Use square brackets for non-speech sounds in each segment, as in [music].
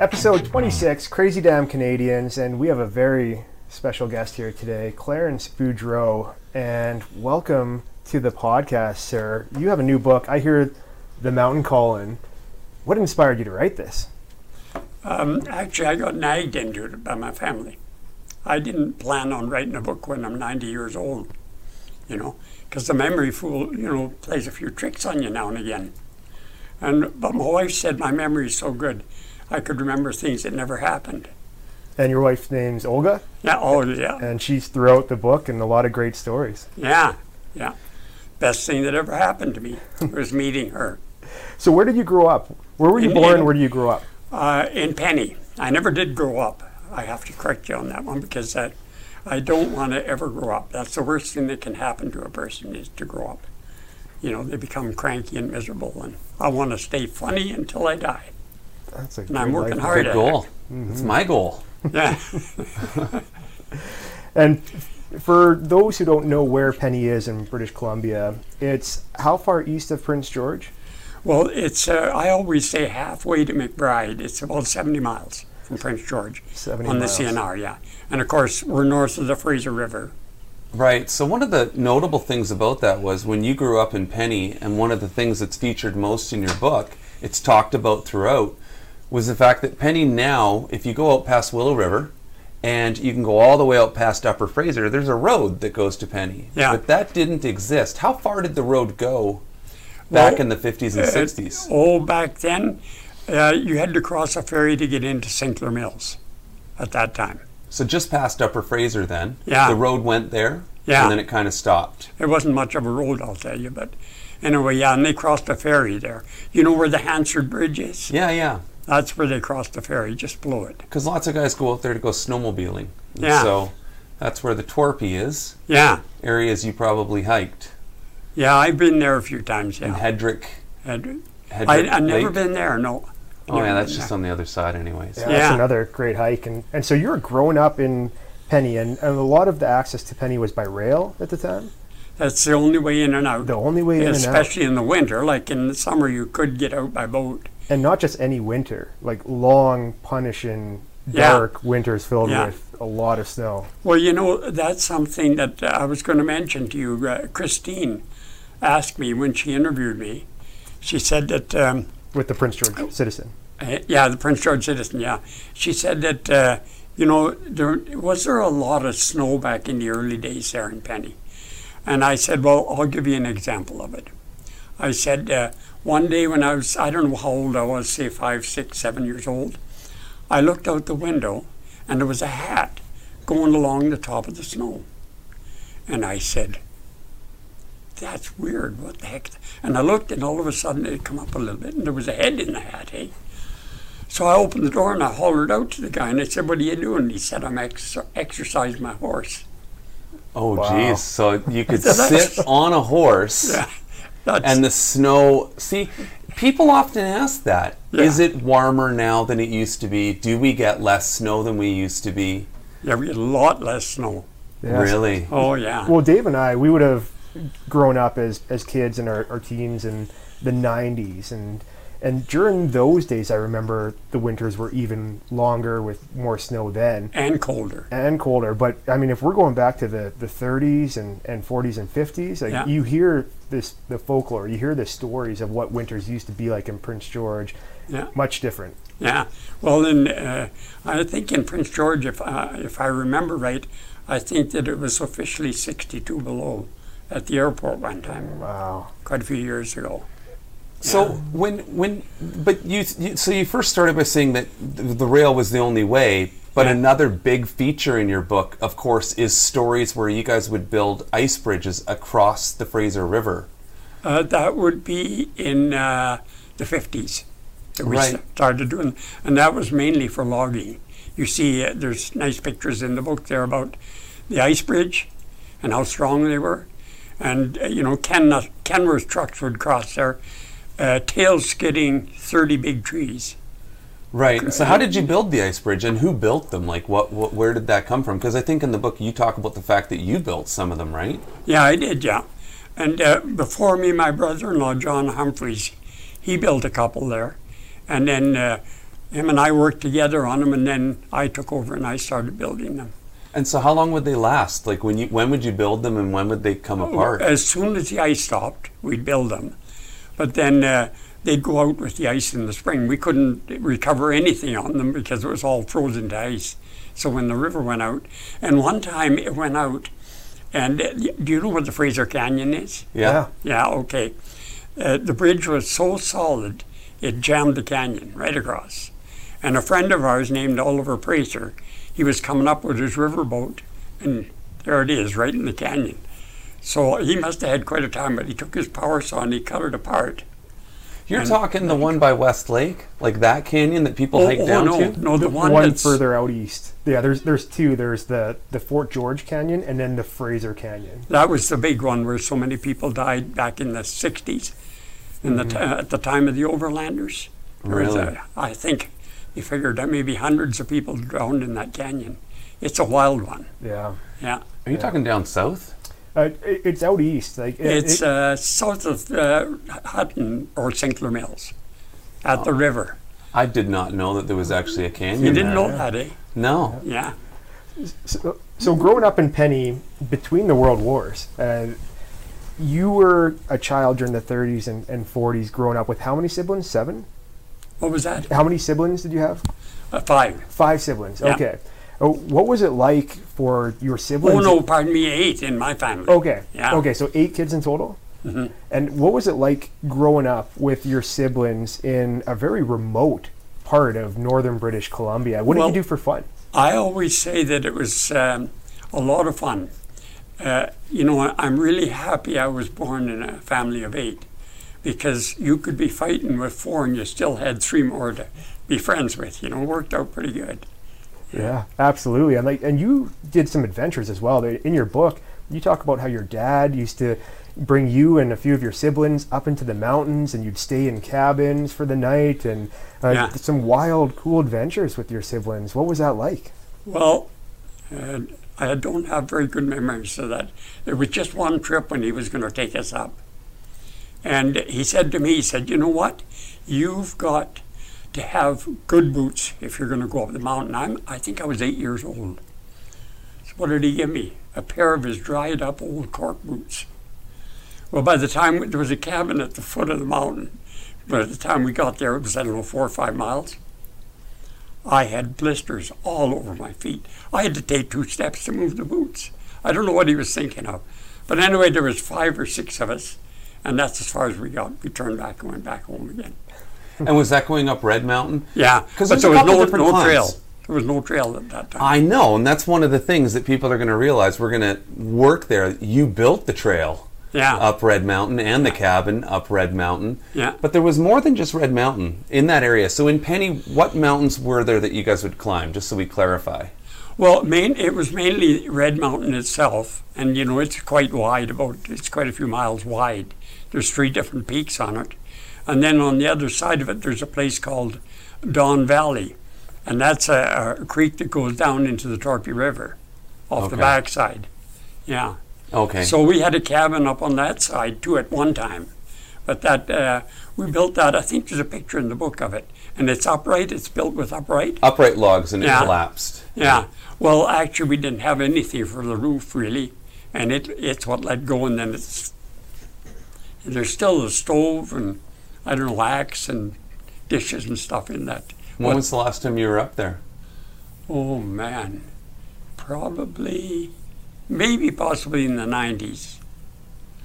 episode 26, Crazy Damn Canadians, and we have a very special guest here today, Clarence Boudreau. And welcome to the podcast, sir. You have a new book. I hear The Mountain Calling. What inspired you to write this? Um, actually, I got nagged into it by my family. I didn't plan on writing a book when I'm 90 years old, you know, because the memory fool, you know, plays a few tricks on you now and again. And but my wife said my memory is so good, I could remember things that never happened. And your wife's name's Olga, Yeah, oh yeah, and she's throughout the book and a lot of great stories. yeah, yeah. Best thing that ever happened to me [laughs] was meeting her So, where did you grow up? Where were you In- born? in- Where did you grow up? uh, in Penny. I never did grow up. I have to correct you on that one because that I don't want to ever grow up. That's the worst thing that can happen to a person is to grow up. You know, they become cranky and miserable, and I want to stay funny until I die. That's a And I'm working life. hard Good at goal. Mm-hmm. It's my goal. Yeah. [laughs] And for those who don't know where Penny is in British Columbia, it's how far east of Prince George? Well, it's uh, I always say halfway to McBride. It's about 70 miles from Prince George 70 on miles. the CNR. Yeah, and of course we're north of the Fraser River. Right. So one of the notable things about that was when you grew up in Penny, and one of the things that's featured most in your book, it's talked about throughout, was the fact that Penny now, if you go out past Willow River, and you can go all the way out past Upper Fraser, there's a road that goes to Penny. Yeah. But that didn't exist. How far did the road go back Well, in the 50s and uh, 60s? Oh, back then, uh, you had to cross a ferry to get into Sinclair Mills at that time. So just past Upper Fraser then, Yeah. the road went there, Yeah. and then it kind of stopped. It wasn't much of a road, I'll tell you, but anyway, yeah, and they crossed a ferry there. You know where the Hansard Bridge is? Yeah, yeah. That's where they crossed the ferry, just below it. Because lots of guys go out there to go snowmobiling. And Yeah. So that's where the Torpy is. Yeah, Areas you probably hiked. yeah, I've been there a few times, Yeah. And yeah. Hedrick. Hedrick I, I've never been there, no. Oh yeah, that's just there. on the other side, anyways. Yeah, Yeah. that's another great hike. And, and so you were growing up in Penny, and, and a lot of the access to Penny was by rail at the time? That's the only way in and out. The only way in and out. Especially in the winter, like in the summer, you could get out by boat. And not just any winter, like long, punishing, Yeah. dark winters filled Yeah. with a lot of snow. Well, you know, that's something that uh, I was going to mention to you. Uh, Christine asked me when she interviewed me. She said that, um, With the Prince George Citizen. uh, yeah, the Prince George Citizen, yeah. She said that, uh, you know, there was there a lot of snow back in the early days there in Penny. And I said, well, I'll give you an example of it. I said, uh, one day when I was, I don't know how old I was, say five, six, seven years old, I looked out the window and there was a hat going along the top of the snow. And I said, that's weird, what the heck? And I looked and all of a sudden it come up a little bit and there was a head in the hat, eh? So I opened the door and I hollered out to the guy and I said, what are you doing? He said, I'm ex- exercising my horse. Oh Wow. geez, so you [laughs] could That's- sit on a horse Yeah, that's, and the snow. See, people often ask that. Is Yeah. it warmer now than it used to be? Do we get less snow than we used to be? yeah, we had a lot less snow. Yes. Really? Oh, yeah. Well, Dave and I, we would have grown up as, as kids in our, our teens in the 90s. And, and during those days, I remember the winters were even longer with more snow then and colder. and colder. But I mean, if we're going back to the, the 30s and, and 40s and 50s, like Yeah. you hear this the folklore, you hear the stories of what winters used to be like in Prince George. Yeah. Much different. Yeah. Well, then uh, I think in Prince George, if uh, if I remember right, I think that it was officially 62 below at the airport one time, Wow. quite a few years ago. So when when but you, you so you first started by saying that the, the rail was the only way, but Yeah. another big feature in your book, of course, is stories where you guys would build ice bridges across the Fraser River. Uh, that would be in uh, the 50s that we Right. started doing, and that was mainly for logging. You see, uh, there's nice pictures in the book there about the ice bridge and how strong they were. And, uh, you know, Ken, Kenworth trucks would cross there, uh, tail skidding 30 big trees. Right. So how did you build the ice bridge, and who built them? Like, what, what where did that come from? Because I think in the book you talk about the fact that you built some of them, right? Yeah, I did, yeah. And uh, before me, my brother in law, John Humphreys, he built a couple there. And then uh, him and I worked together on them, and then I took over and I started building them. And so, how long would they last? Like, when you when would you build them, and when would they come apart? As soon as the ice stopped, we'd build them. But then uh, they'd go out with the ice in the spring. We couldn't recover anything on them because it was all frozen to ice. So when the river went out, and one time it went out, and uh, do you know what the Fraser Canyon is? yeah. Yeah, okay. Uh, the bridge was so solid, it jammed the canyon right across. And a friend of ours named Oliver Pracer, he was coming up with his riverboat, and there it is, right in the canyon. So he must have had quite a time, but he took his power saw and he cut it apart. You're And- talking the one by West Lake, like that canyon that people Oh, hike oh, down no, to. no, the, The one, one, that's further out east. Yeah, there's there's two. There's the the Fort George Canyon and then the Fraser Canyon. that was the big one where so many people died back in the '60s, in the mm-hmm. t- at the time of the Overlanders. There was Really? a- I think he figured that maybe hundreds of people drowned in that canyon. It's a wild one. Yeah, Yeah. Are you talking down south? Uh, it, it's out east. Like it, It's it- uh, south of uh, Hutton or Sinclair Mills, at the river. I did not know that there was actually a canyon. You didn't there. know that, eh? No. Yeah. so, so growing up in Penny between the world wars. Uh, you were a child during the 30s and, and 40s growing up with how many siblings? Seven? What was that? How many siblings did you have? Uh, five. Five siblings. Yeah. Okay. Oh, what was it like for your siblings? Oh no, pardon me, eight in my family. Okay. Yeah. Okay, so eight kids in total? hmm And what was it like growing up with your siblings in a very remote part of northern British Columbia? What did you do for fun? I always say that it was um, a lot of fun. Uh, you know, I'm really happy I was born in a family of eight because you could be fighting with four and you still had three more to be friends with. You know, worked out pretty good. Yeah, absolutely. And like, and you did some adventures as well. In your book, you talk about how your dad used to bring you and a few of your siblings up into the mountains, and you'd stay in cabins for the night, and uh, Yeah. some wild, cool adventures with your siblings. What was that like? Well, uh, I don't have very good memories of that. There was just one trip when he was going to take us up. And he said to me, he said, You know what? You've got to have good boots if you're going to go up the mountain. I'm, I think I was eight years old. So what did he give me? A pair of his dried up old cork boots. Well, by the time there was a cabin at the foot of the mountain, by the time we got there, it was, I don't know, four or five miles. I had blisters all over my feet. I had to take two steps to move the boots. I don't know what he was thinking of. But anyway, there was five or six of us, and that's as far as we got. We turned back and went back home again. And was that going up Red Mountain? Yeah, because there was no, different no trail. There was no trail at that time. I know, and that's one of the things that people are going to realize. We're going to work there. You built the trail yeah, up Red Mountain and the cabin up Red Mountain. yeah. But there was more than just Red Mountain in that area. So in Penny, what mountains were there that you guys would climb? Just so we clarify. Well, main, it was mainly Red Mountain itself, and you know it's quite wide. About it's quite a few miles wide. There's three different peaks on it, and then on the other side of it, there's a place called Don Valley, and that's a, a creek that goes down into the Torpy River, off the backside. Yeah. Okay. So we had a cabin up on that side too at one time, but that uh, we built that. I think there's a picture in the book of it, and it's upright. It's built with upright. upright logs and it collapsed. Yeah. Well, actually, we didn't have anything for the roof really, and it it's what let go, and then it's there's still a stove and I don't know axe and dishes and stuff in that. When What- was the last time you were up there? Oh man, probably, maybe possibly in the nineties.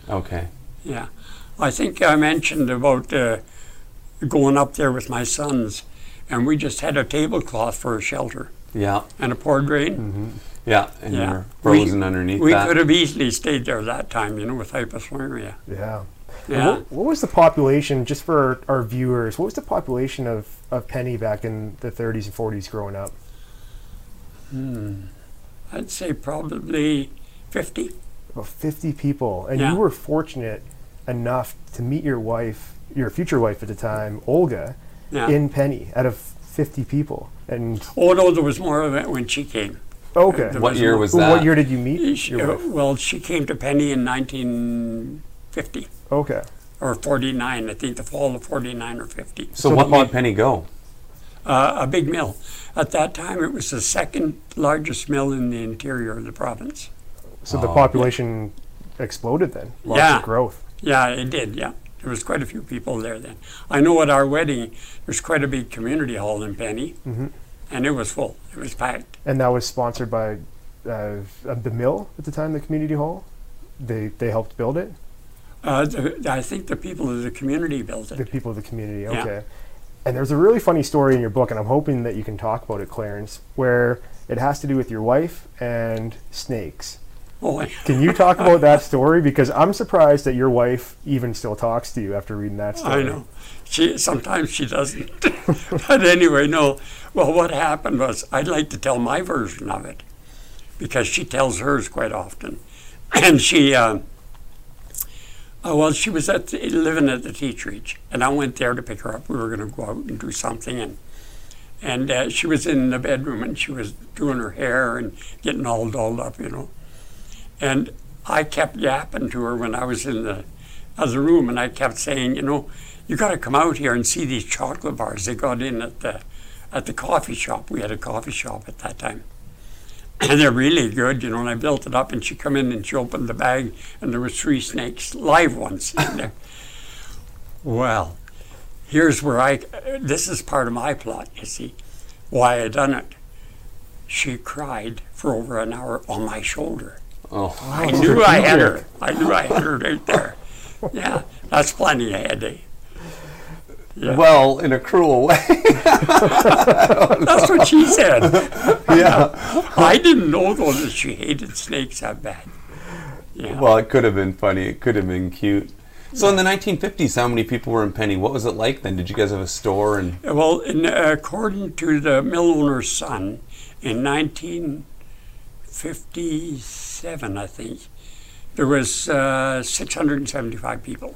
Okay. Yeah, I think I mentioned about uh, going up there with my sons, and we just had a tablecloth for a shelter Yeah. and a pour drain. Yeah. And Yeah. you're frozen underneath that. We that. could have easily stayed there that time, you know, with hypothermia. Yeah. And Yeah. What, what was the population, just for our viewers, what was the population of, of Penny back in the 30s and 40s growing up? Hmm. I'd say probably 50. About 50 people. And Yeah. you were fortunate enough to meet your wife, your future wife at the time, Olga, Yeah. in Penny out of 50 people. And oh, no, there was more of it when she came. okay. There what was year no- was that? what year did you meet She- your uh, well, she came to Penny in 1950 Okay. or 49, I think, the fall of 49 or 50. so, So what the- made Penny go? uh, a big mill. At that time, it was the second largest mill in the interior of the province. So the Oh, population exploded then. Lots Yeah. of growth. Yeah, it did. Yeah, there was quite a few people there then. I know at our wedding, there's quite a big community hall in Penny, Mhm. and it was full. It was packed. And that was sponsored by uh, the mill at the time, the community hall. They they helped build it. Uh, the, I think the people of the community built it. The people of the community. Yeah. Okay. And there's a really funny story in your book, and I'm hoping that you can talk about it, Clarence, where it has to do with your wife and snakes. Oh, Can you talk about that [laughs] story? Because I'm surprised that your wife even still talks to you after reading that story. I know. She sometimes she doesn't. [laughs] but anyway, no. Well, what happened was I'd like to tell my version of it because she tells hers quite often, [clears throat] and she. Uh, uh, well, she was at the, living at the Teach Reach, and I went there to pick her up. We were going to go out and do something, and and uh, she was in the bedroom and she was doing her hair and getting all dolled up, you know. And I kept yapping to her when I was in the other room, and I kept saying, you know, you got to come out here and see these chocolate bars they got in at the at the coffee shop. We had a coffee shop at that time, [clears throat] and they're really good, you know. And I built it up, and she come in and she opened the bag, and there was three snakes, live ones, in there. [laughs] Well, here's where I. This is part of my plot, you see, why I done it. She cried for over an hour on my shoulder. Oh, I knew I had her. [laughs] I knew I had her right there. Yeah, that's plenty ahead. Eh? Yeah. well, in a cruel way. [laughs] That's what she said. [laughs] yeah. [laughs] I didn't know though that she hated snakes that bad. Yeah. Well, it could have been funny. It could have been cute. So in the 1950s, how many people were in Penny? What was it like then? Did you guys have a store? And Well, in, uh, according to the mill owner's son, in 1957, I think, there was uh, 675 people.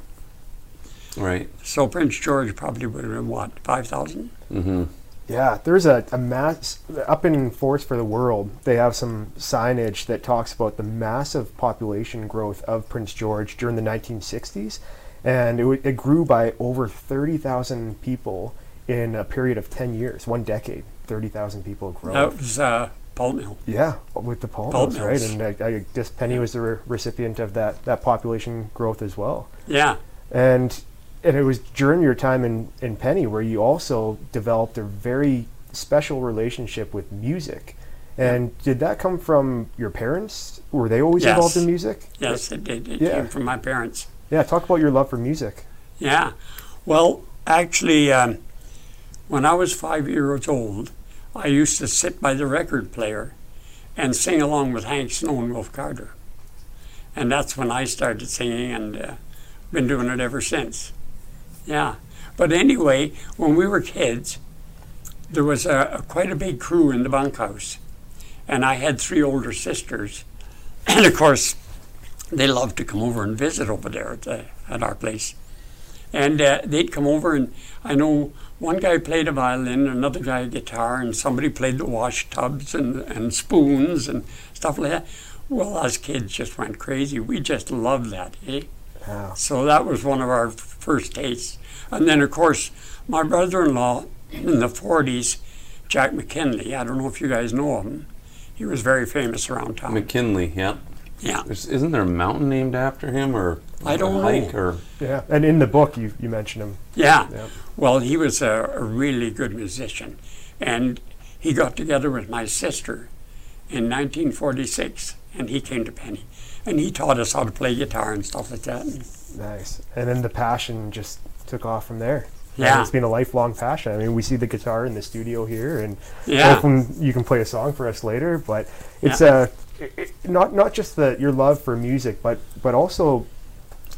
Right? So Prince George probably would have been what, 5,000? Mm-hmm. Yeah, there's a, a mass up in Force for the World. They have some signage that talks about the massive population growth of Prince George during the 1960s, and it, w- it grew by over 30,000 people in a period of 10 years, one decade. 30,000 people grow. That was uh, pulp mill. Yeah, with the pulp Pulp mills, right? And I, I guess Penny was the re- recipient of that, that population growth as well. Yeah. And and it was during your time in, in Penny where you also developed a very special relationship with music. And did that come from your parents? Were they always Yes. involved in music? Yes, it did. It Yeah. came from my parents. Yeah, talk about your love for music. Yeah. Well, actually, um, when I was five years old, I used to sit by the record player and sing along with Hank Snow and Wilf Carter. And that's when I started singing and uh, been doing it ever since. Yeah. But anyway, when we were kids, there was a, a quite a big crew in the bunkhouse. And I had three older sisters. [clears throat] And of course, they loved to come over and visit over there at, the, at our place. And uh, they'd come over, and I know one guy played a violin, another guy a guitar, and somebody played the wash tubs and, and spoons and stuff like that. Well, us kids just went crazy. We just loved that, eh? Wow. So that was one of our first tastes. And then, of course, my brother in law in the 40s, Jack McKinley, I don't know if you guys know him, he was very famous around town. McKinley, yeah. yeah. There's, isn't there a mountain named after him, or I don't a know. or Yeah. And in the book, you, you mentioned him. Yeah. Yeah. Well, he was a, a really good musician. And he got together with my sister in 1946, and he came to Penny. And he taught us how to play guitar and stuff like that. Nice. And then the passion just took off from there. And Yeah. it's been a lifelong passion. I mean, we see the guitar in the studio here, and Yeah. you can play a song for us later. But it's uh, i i not not just the your love for music, but but also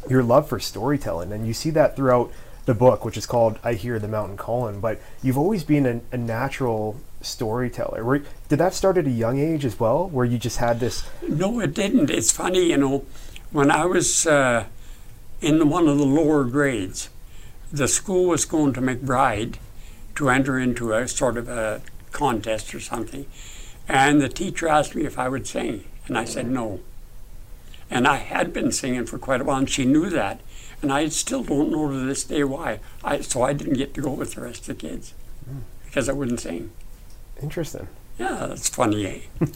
your love for storytelling, and you see that throughout the book, which is called "I Hear the Mountain Calling." But you've always been a, a natural storyteller. Were, did that start at a young age as well, where you just had this? No, it didn't. It's funny, you know, when I was uh, in one of the lower grades, the school was going to McBride to enter into a sort of a contest or something. And the teacher asked me if I would sing, and I said no. And I had been singing for quite a while, and she knew that. And I still don't know to this day why. I, so I didn't get to go with the rest of the kids. because I wouldn't sing. Interesting. Yeah, that's funny, eh?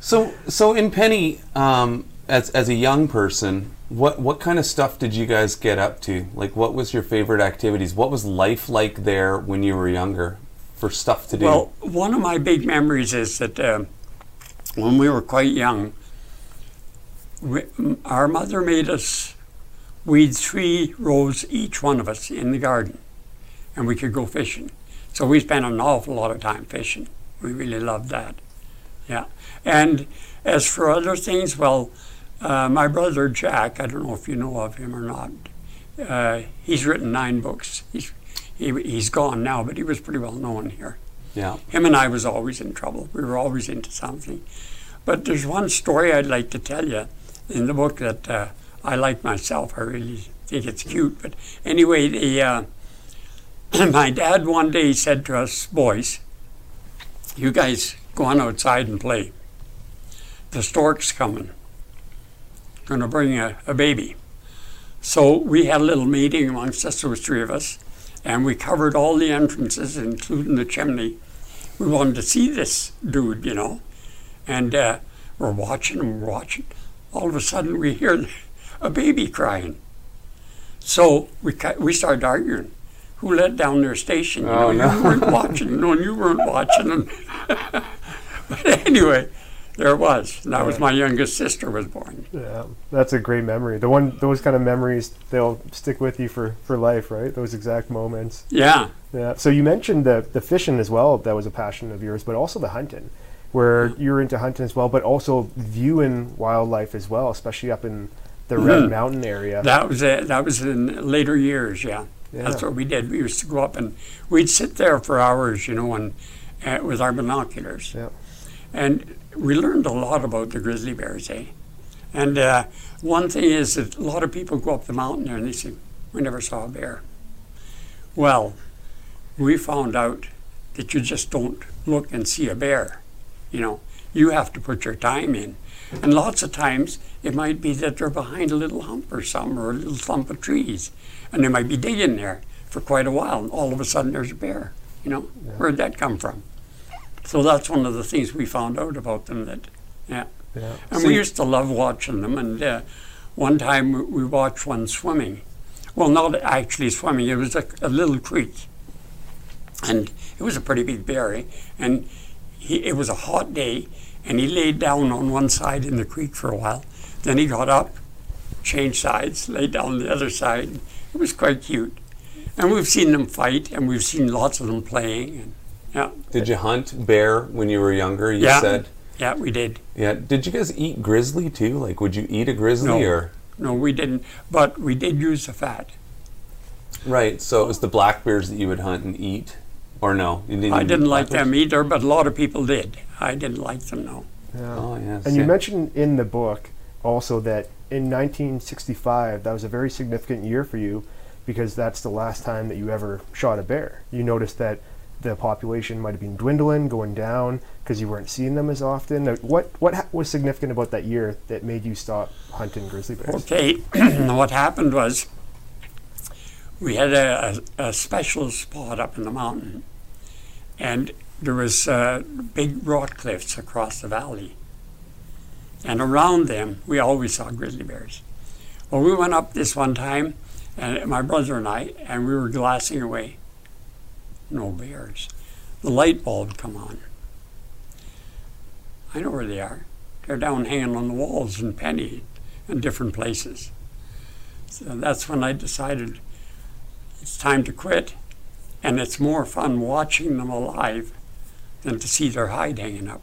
So, so in Penny, um, as as a young person, what what kind of stuff did you guys get up to? Like, what was your favorite activities? What was life like there when you were younger for stuff to do? Well, one of my big memories is that uh, when we were quite young, we, our mother made us weed three rows each one of us in the garden, and we could go fishing. So we spent an awful lot of time fishing. We really loved that. Yeah. And as for other things, well, uh, my brother Jack, I don't know if you know of him or not, uh, he's written nine books. He's, he, he's gone now, but he was pretty well known here yeah. him and I was always in trouble. We were always into something. But there's one story I'd like to tell you in the book that uh, I like myself. I really think it's cute. But anyway, the, uh, [clears throat] my dad one day said to us boys, "You guys go on outside and play. The stork's coming. To bring a, a baby." So we had a little meeting amongst us, those three of us, and we covered all the entrances, including the chimney. We wanted to see this dude, you know, and uh, we're watching and we're watching. All of a sudden, we hear [laughs] a baby crying. So we we started arguing. Who let down their station? You Oh, know, no. you weren't watching. No, you weren't watching. And but anyway, there it was. And that was my youngest sister was born. Yeah, that's a great memory. The one, those kind of memories, they'll stick with you for, for life, right? Those exact moments. Yeah. Yeah. So you mentioned the the fishing as well. That was a passion of yours, but also the hunting, where you're into hunting as well, but also viewing wildlife as well, especially up in the Red mm-hmm. Mountain area. That was it. That was in later years. Yeah. That's what we did. We used to go up and we'd sit there for hours, you know, and uh, with our binoculars. Yeah. And we learned a lot about the grizzly bears, eh? And uh, one thing is that a lot of people go up the mountain there and they say, "We never saw a bear." Well, we found out that you just don't look and see a bear. You know, you have to put your time in. And lots of times it might be that they're behind a little hump or something or a little clump of trees. And they might be digging there for quite a while and all of a sudden there's a bear. You know, where'd that come from? So that's one of the things we found out about them that, yeah. Yeah. And So we used to love watching them. And uh, one time we- we watched one swimming. Well, not actually swimming, it was a, a little creek. And it was a pretty big bear. eh? And he, it was a hot day, and he laid down on one side in the creek for a while. Then he got up, changed sides, laid down the other side. It was quite cute. And we've seen them fight, and we've seen lots of them playing. And yeah, Did you hunt bear when you were younger? You Yeah. said. yeah, we did. Yeah. Did you guys eat grizzly too? Like, would you eat a grizzly No. or? No, we didn't, but we did use the fat. Right. So it was the black bears that you would hunt and eat, or no? You didn't. I didn't like them either, but a lot of people did. I didn't like them, no. Yeah. Oh yes. And you yeah. mentioned in the book also that in 1965, that was a very significant year for you because that's the last time that you ever shot a bear. You noticed that the population might have been dwindling, going down because you weren't seeing them as often. What what was significant about that year that made you stop hunting grizzly bears? Okay, [clears throat] what happened was we had a, a, a special spot up in the mountain, and there was uh, big rock cliffs across the valley, and around them we always saw grizzly bears. Well, we went up this one time, and my brother and I, and we were glassing away. No bears. The light bulb come on. I know where they are. They're down hanging on the walls in Penny and different places. So that's when I decided it's time to quit. And it's more fun watching them alive than to see their hide hanging up.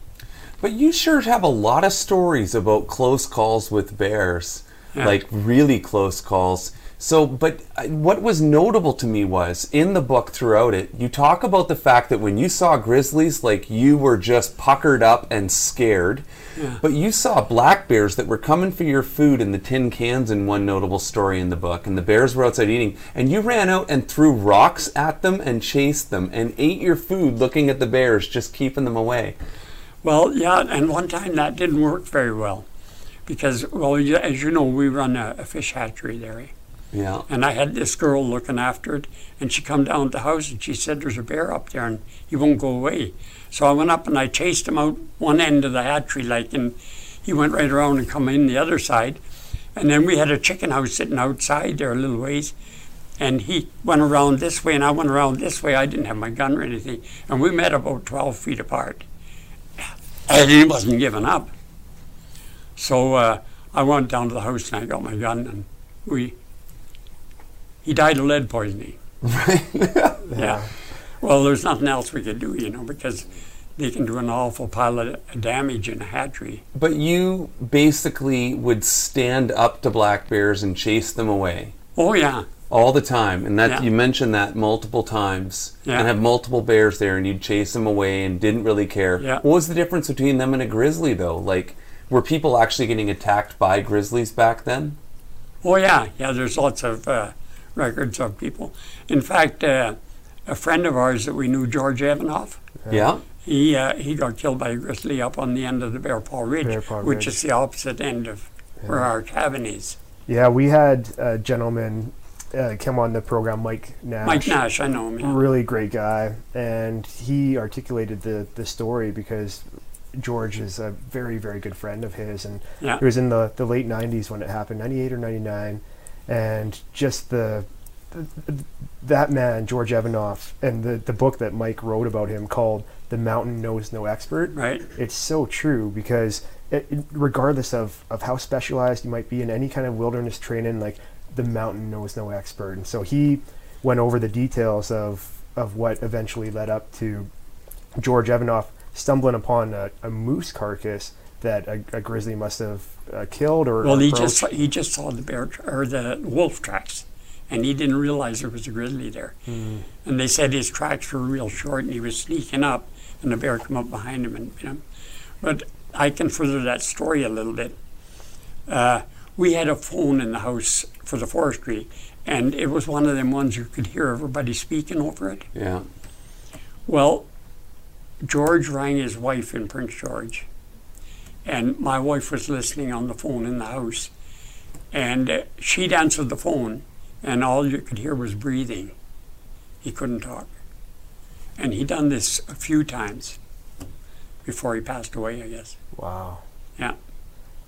But you sure have a lot of stories about close calls with bears, Yeah. like really close calls. So, but uh, what was notable to me was in the book throughout it, you talk about the fact that when you saw grizzlies, like you were just puckered up and scared. Yeah. But you saw black bears that were coming for your food in the tin cans in one notable story in the book, and the bears were outside eating, and you ran out and threw rocks at them and chased them and ate your food looking at the bears, just keeping them away. Well, yeah, and one time that didn't work very well because, well, as you know, we run a, a fish hatchery there. Yeah. And I had this girl looking after it, and she come down to the house and she said, "There's a bear up there, and he won't go away." So I went up and I chased him out one end of the hatchery, like, and he went right around and come in the other side. And then we had a chicken house sitting outside there a little ways, and he went around this way and I went around this way. I didn't have my gun or anything, and we met about 12 feet apart. And he wasn't giving up. So uh, I went down to the house and I got my gun, and we. He died of lead poisoning. Right. [laughs] Yeah. Well, there's nothing else we could do, you know, because they can do an awful pile of damage in a hatchery. But you basically would stand up to black bears and chase them away Oh yeah, all the time, and that Yeah. you mentioned that multiple times, Yeah. and have multiple bears there, and you'd chase them away and didn't really care. Yeah. What was the difference between them and a grizzly, though? Like, were people actually getting attacked by grizzlies back then? oh yeah, yeah. There's lots of uh, records of people. In fact, uh, a friend of ours that we knew, George Evanoff, Yeah. he uh, he got killed by a grizzly up on the end of the Bear Paw Ridge, Bear Paw which Ridge. is the opposite end of where our cabin is. Yeah, we had a gentleman uh, come on the program, Mike Nash. Mike Nash, I know him. Yeah. really great guy, and he articulated the the story because George is a very very good friend of his, and Yeah. it was in the the late '90s when it happened, '98 or '99, and just the. That man, George Evanoff, and the, the book that Mike wrote about him called The Mountain Knows No Expert, Right. it's so true because it- regardless of, of how specialized you might be in any kind of wilderness training, like the mountain knows no expert. And so he went over the details of, of what eventually led up to George Evanoff stumbling upon a, a moose carcass that a, a grizzly must have uh, killed or Well, he approached. just saw, he just saw the bear or the wolf tracks, and he didn't realize there was a grizzly there. Hmm. And they said his tracks were real short, and he was sneaking up, and the bear come up behind him and bit him. But I can further that story a little bit. Uh, we had a phone in the house for the forestry, and it was one of them ones you could hear everybody speaking over it. Yeah. Well, George rang his wife in Prince George, and my wife was listening on the phone in the house, and uh, she'd answered the phone, and all you could hear was breathing. He couldn't talk, and he done this a few times before he passed away, I guess. wow. Yeah.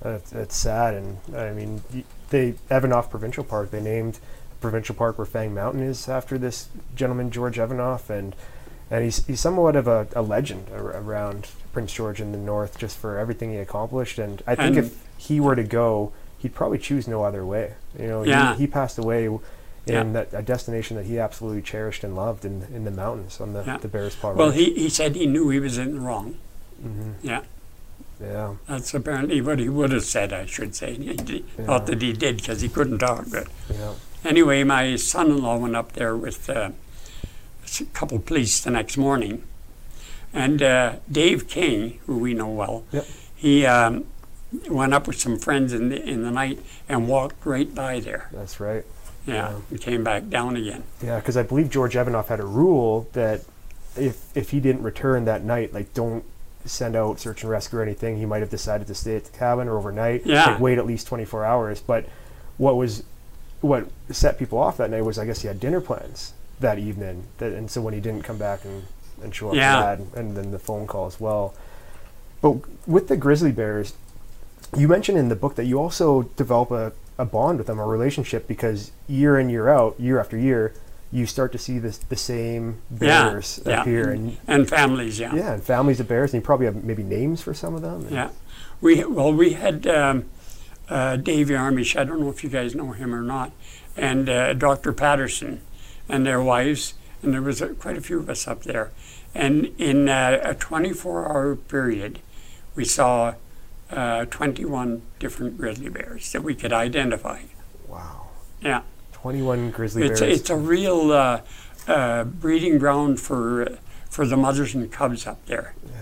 That's, that's sad. And I mean, they Evanoff Provincial Park. They named provincial park where Fang Mountain is after this gentleman George Evanoff, and and he's he's somewhat of a, a legend ar- around Prince George in the north just for everything he accomplished. And I think And- if he were to go, he'd probably choose no other way. You know, Yeah. he, he passed away in Yeah. that a destination that he absolutely cherished and loved in in the mountains on the, Yeah. the Bears Paw Well, he, he said he knew he was in the wrong. Mhm. Yeah, yeah. that's apparently what he would have said, I should say. He d- Not that he did because he couldn't talk, but Yeah. Anyway, my son-in-law went up there with uh, a couple police the next morning, and uh, Dave King, who we know well, Yep. he um, went up with some friends in the in the night and walked right by there. That's right. Yeah, Yeah. and came back down again. Yeah, because I believe George Evanoff had a rule that if if he didn't return that night, like don't send out search and rescue or anything. He might have decided to stay at the cabin or overnight. Yeah. Like wait at least twenty four hours. But what was what set people off that night was I guess he had dinner plans that evening. That, and so when he didn't come back and, and show up Yeah. that, and, and then the phone call as well. But with the grizzly bears, you mentioned in the book that you also develop a, a bond with them, a relationship, because year in year out, year after year, you start to see this, the same bears yeah. appear, and And families, yeah. yeah, and families of bears, and you probably have maybe names for some of them. Yeah, we well we had um, uh, Davey Armish. I don't know if you guys know him or not, and uh, Dr. Patterson, and their wives, and there was uh, quite a few of us up there. And in uh, a 24-hour period, we saw uh, 21 different grizzly bears that we could identify. Wow, Yeah, twenty-one grizzly it's bears. it's a real uh, uh, breeding ground for for the mothers and cubs up there. yeah.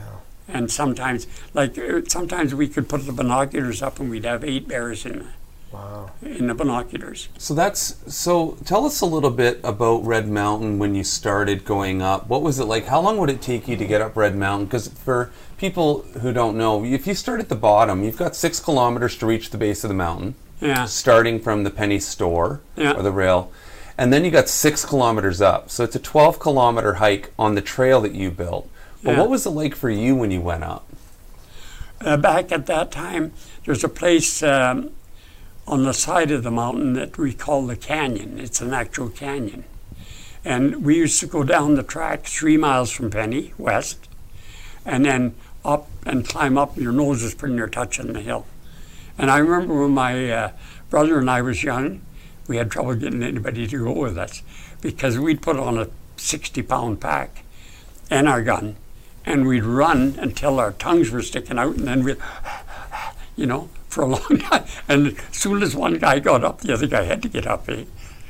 And sometimes, like uh, sometimes we could put the binoculars up and we'd have eight bears in Wow. in the binoculars. So that's so. Tell us a little bit about Red Mountain when you started going up. What was it like? How long would it take you to get up Red Mountain? Because for people who don't know, if you start at the bottom, you've got six kilometers to reach the base of the mountain. Yeah. starting from the penny store Yeah. or the rail. And then you got six kilometers up. So it's a 12 kilometer hike on the trail that you built. But Yeah. what was it like for you when you went up? Uh, back at that time, there's a place um, on the side of the mountain that we call the canyon. It's an actual canyon. And we used to go down the track three miles from Penny West and then up and climb up. Your nose is pretty near touching the hill. And I remember when my uh, brother and I was young, we had trouble getting anybody to go with us because we'd put on a 60 pound pack and our gun and we'd run until our tongues were sticking out and then we'd, you know, for a [laughs] long time. And as soon as one guy got up, the other guy had to get up. Eh?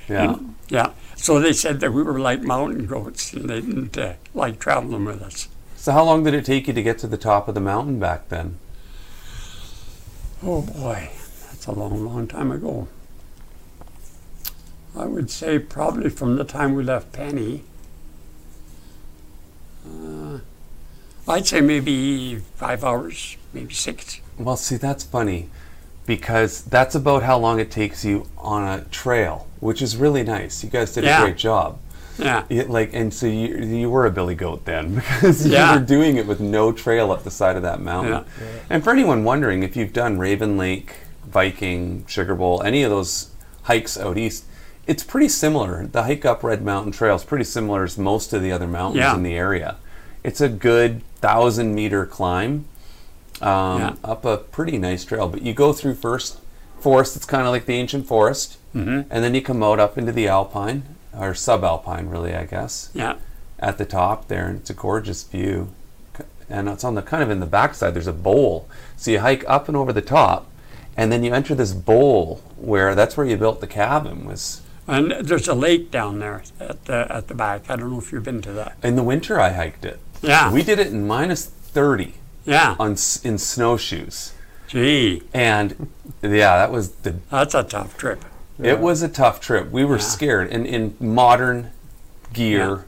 Yeah. Yeah. So they said that we were like mountain goats and they didn't uh, like traveling with us. So how long did it take you to get to the top of the mountain back then? Oh boy, that's a long, long time ago. I would say probably from the time we left Penny. Uh, I'd say maybe five hours, maybe six. Well, see, that's funny because that's about how long it takes you on a trail, which is really nice. You guys did Yeah. a great job. Yeah. It, like, and so you you were a billy goat then [laughs] because Yeah. you were doing it with no trail up the side of that mountain. Yeah. And for anyone wondering, if you've done Raven Lake, Viking, Sugar Bowl, any of those hikes out east, it's pretty similar. The hike up Red Mountain Trail is pretty similar as most of the other mountains Yeah. in the area. It's a good thousand meter climb um, Yeah. up a pretty nice trail. But you go through first forest. It's kind of like the ancient forest, hmm and then you come out up into the alpine or subalpine, really, I guess Yeah. at the top there, and it's a gorgeous view. And it's on the kind of in the backside. There's a bowl, so you hike up and over the top, and then you enter this bowl where that's where you built the cabin. Was And there's a lake down there at the at the back. I don't know if you've been to that. in the winter I hiked it. Yeah. We did it in minus thirty yeah. on in snowshoes, Gee, and yeah, that was the. that's a tough trip. It was a tough trip. We were Yeah. scared, and in modern gear, Yeah.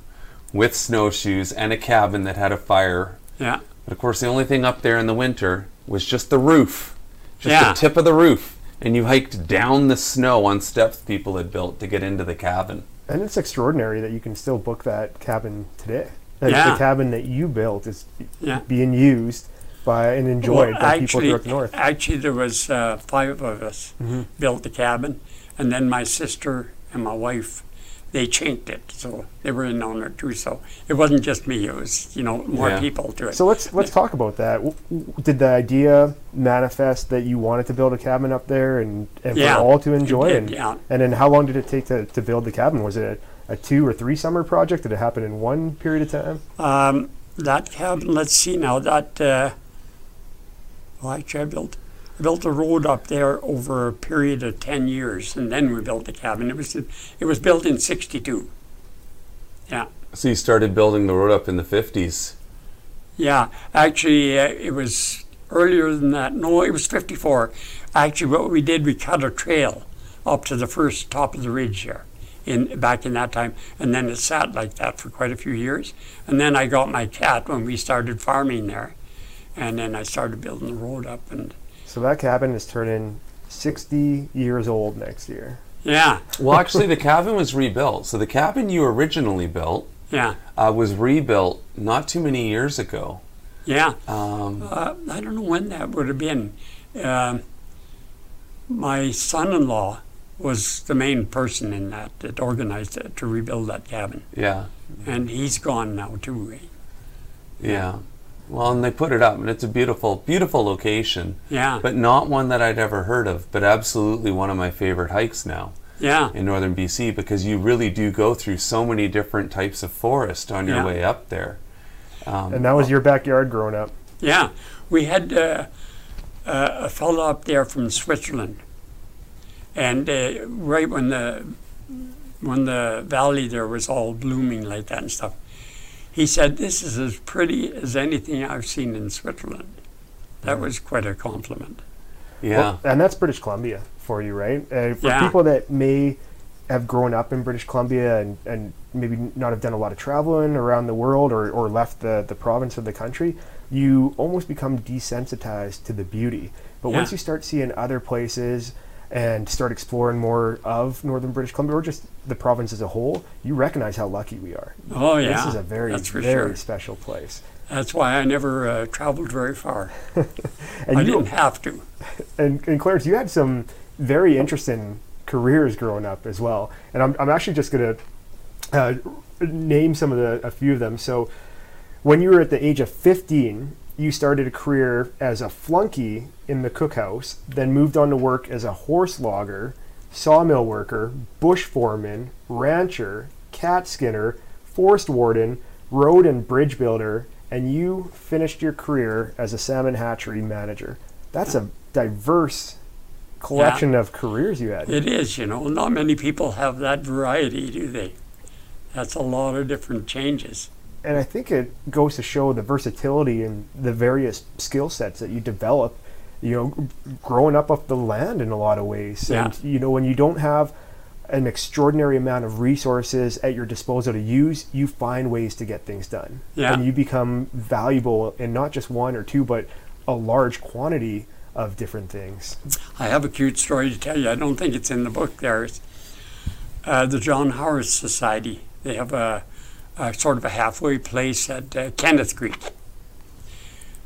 with snowshoes and a cabin that had a fire Yeah. But of course, the only thing up there in the winter was just the roof, just Yeah. the tip of the roof. And you hiked down the snow on steps people had built to get into the cabin. And it's extraordinary that you can still book that cabin today. Like Yeah. the cabin that you built is Yeah. being used by and enjoyed Well, by people actually, throughout the north. Actually, there was uh, five of us Mhm. built the cabin, and then my sister and my wife, they chinked it, so they were in on it too. So it wasn't just me; it was you know more Yeah. people to it. So let's let's talk about that. W- w- Did the idea manifest that you wanted to build a cabin up there and, and Yeah, for all to enjoy? did, and, yeah. and then how long did it take to, to build the cabin? Was it a, a two or three summer project? Did it happen in one period of time? Um, that cabin, let's see now. That uh, well, actually, I built I built a road up there over a period of ten years, and then we built the cabin. It was it was built in '62. Yeah. So you started building the road up in the 50s. Yeah, actually, uh, it was earlier than that. No, it was 54. Actually, what we did, we cut a trail up to the first top of the ridge here, in back in that time, and then it sat like that for quite a few years. And then I got my cat when we started farming there, and then I started building the road up, and So that cabin is turning 60 years old next year. yeah, Well, actually, the cabin was rebuilt. So the cabin you originally built yeah, uh, was rebuilt not too many years ago. yeah. Um, Uh, I don't know when that would have been. Um my son-in-law was the main person in that that organized it to rebuild that cabin, yeah, and he's gone now too. eh? yeah. Well, and they put it up, and it's a beautiful, beautiful location, Yeah, but not one that I'd ever heard of, but absolutely one of my favorite hikes now. yeah, in northern BC because you really do go through so many different types of forest on your Yeah. way up there. Um, And that was your backyard growing up. yeah. We had uh, uh, a fellow up there from Switzerland, and uh, right when the when the valley there was all blooming like that and stuff, he said, "This is as pretty as anything I've seen in Switzerland." That was quite a compliment. yeah, Well, and that's British Columbia for you, right? Uh, for Yeah. people that may have grown up in British Columbia and, and maybe not have done a lot of traveling around the world or, or left the, the province of the country, you almost become desensitized to the beauty. But once you start seeing other places, and start exploring more of northern British Columbia or just the province as a whole, you recognize how lucky we are. Oh yeah, This is a very, very sure. special place. That's why I never uh, traveled very far. [laughs] And I you didn't have to. and, and Clarence, you had some very interesting careers growing up as well. And I'm, I'm actually just going to uh, name some of the, a few of them. So, when you were at the age of 15, you started a career as a flunky in the cookhouse, then moved on to work as a horse logger, sawmill worker, bush foreman, rancher, cat skinner, forest warden, road and bridge builder, and you finished your career as a salmon hatchery manager. That's a diverse collection of careers you had. It is, you know, not many people have that variety, do they? That's a lot of different changes. And I think it goes to show the versatility and the various skill sets that you develop. You know, growing up off the land in a lot of ways, Yeah. and you know when you don't have an extraordinary amount of resources at your disposal to use, you find ways to get things done, Yeah. and you become valuable in not just one or two, but a large quantity of different things. I have a cute story to tell you. I don't think it's in the book there. Uh, the John Howard Society. They have a, a sort of a halfway place at uh, Kenneth Creek.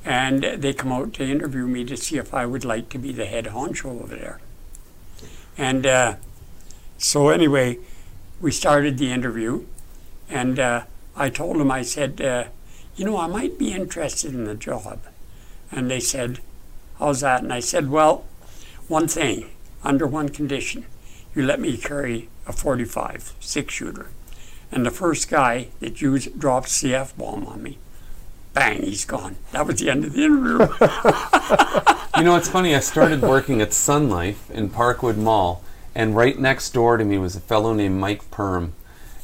And they come out to interview me to see if I would like to be the head honcho over there. And uh, so, anyway, we started the interview. And uh, I told them, I said, uh, you know, I might be interested in the job. And they said, How's that? And I said, Well, one thing, under one condition, you let me carry a 45 six shooter. And the first guy that used drops the F bomb on me, bang, he's gone. That was the end of the interview. [laughs] You know, it's funny. I started working at Sun Life in Parkwood Mall, and right next door to me was a fellow named Mike Perm.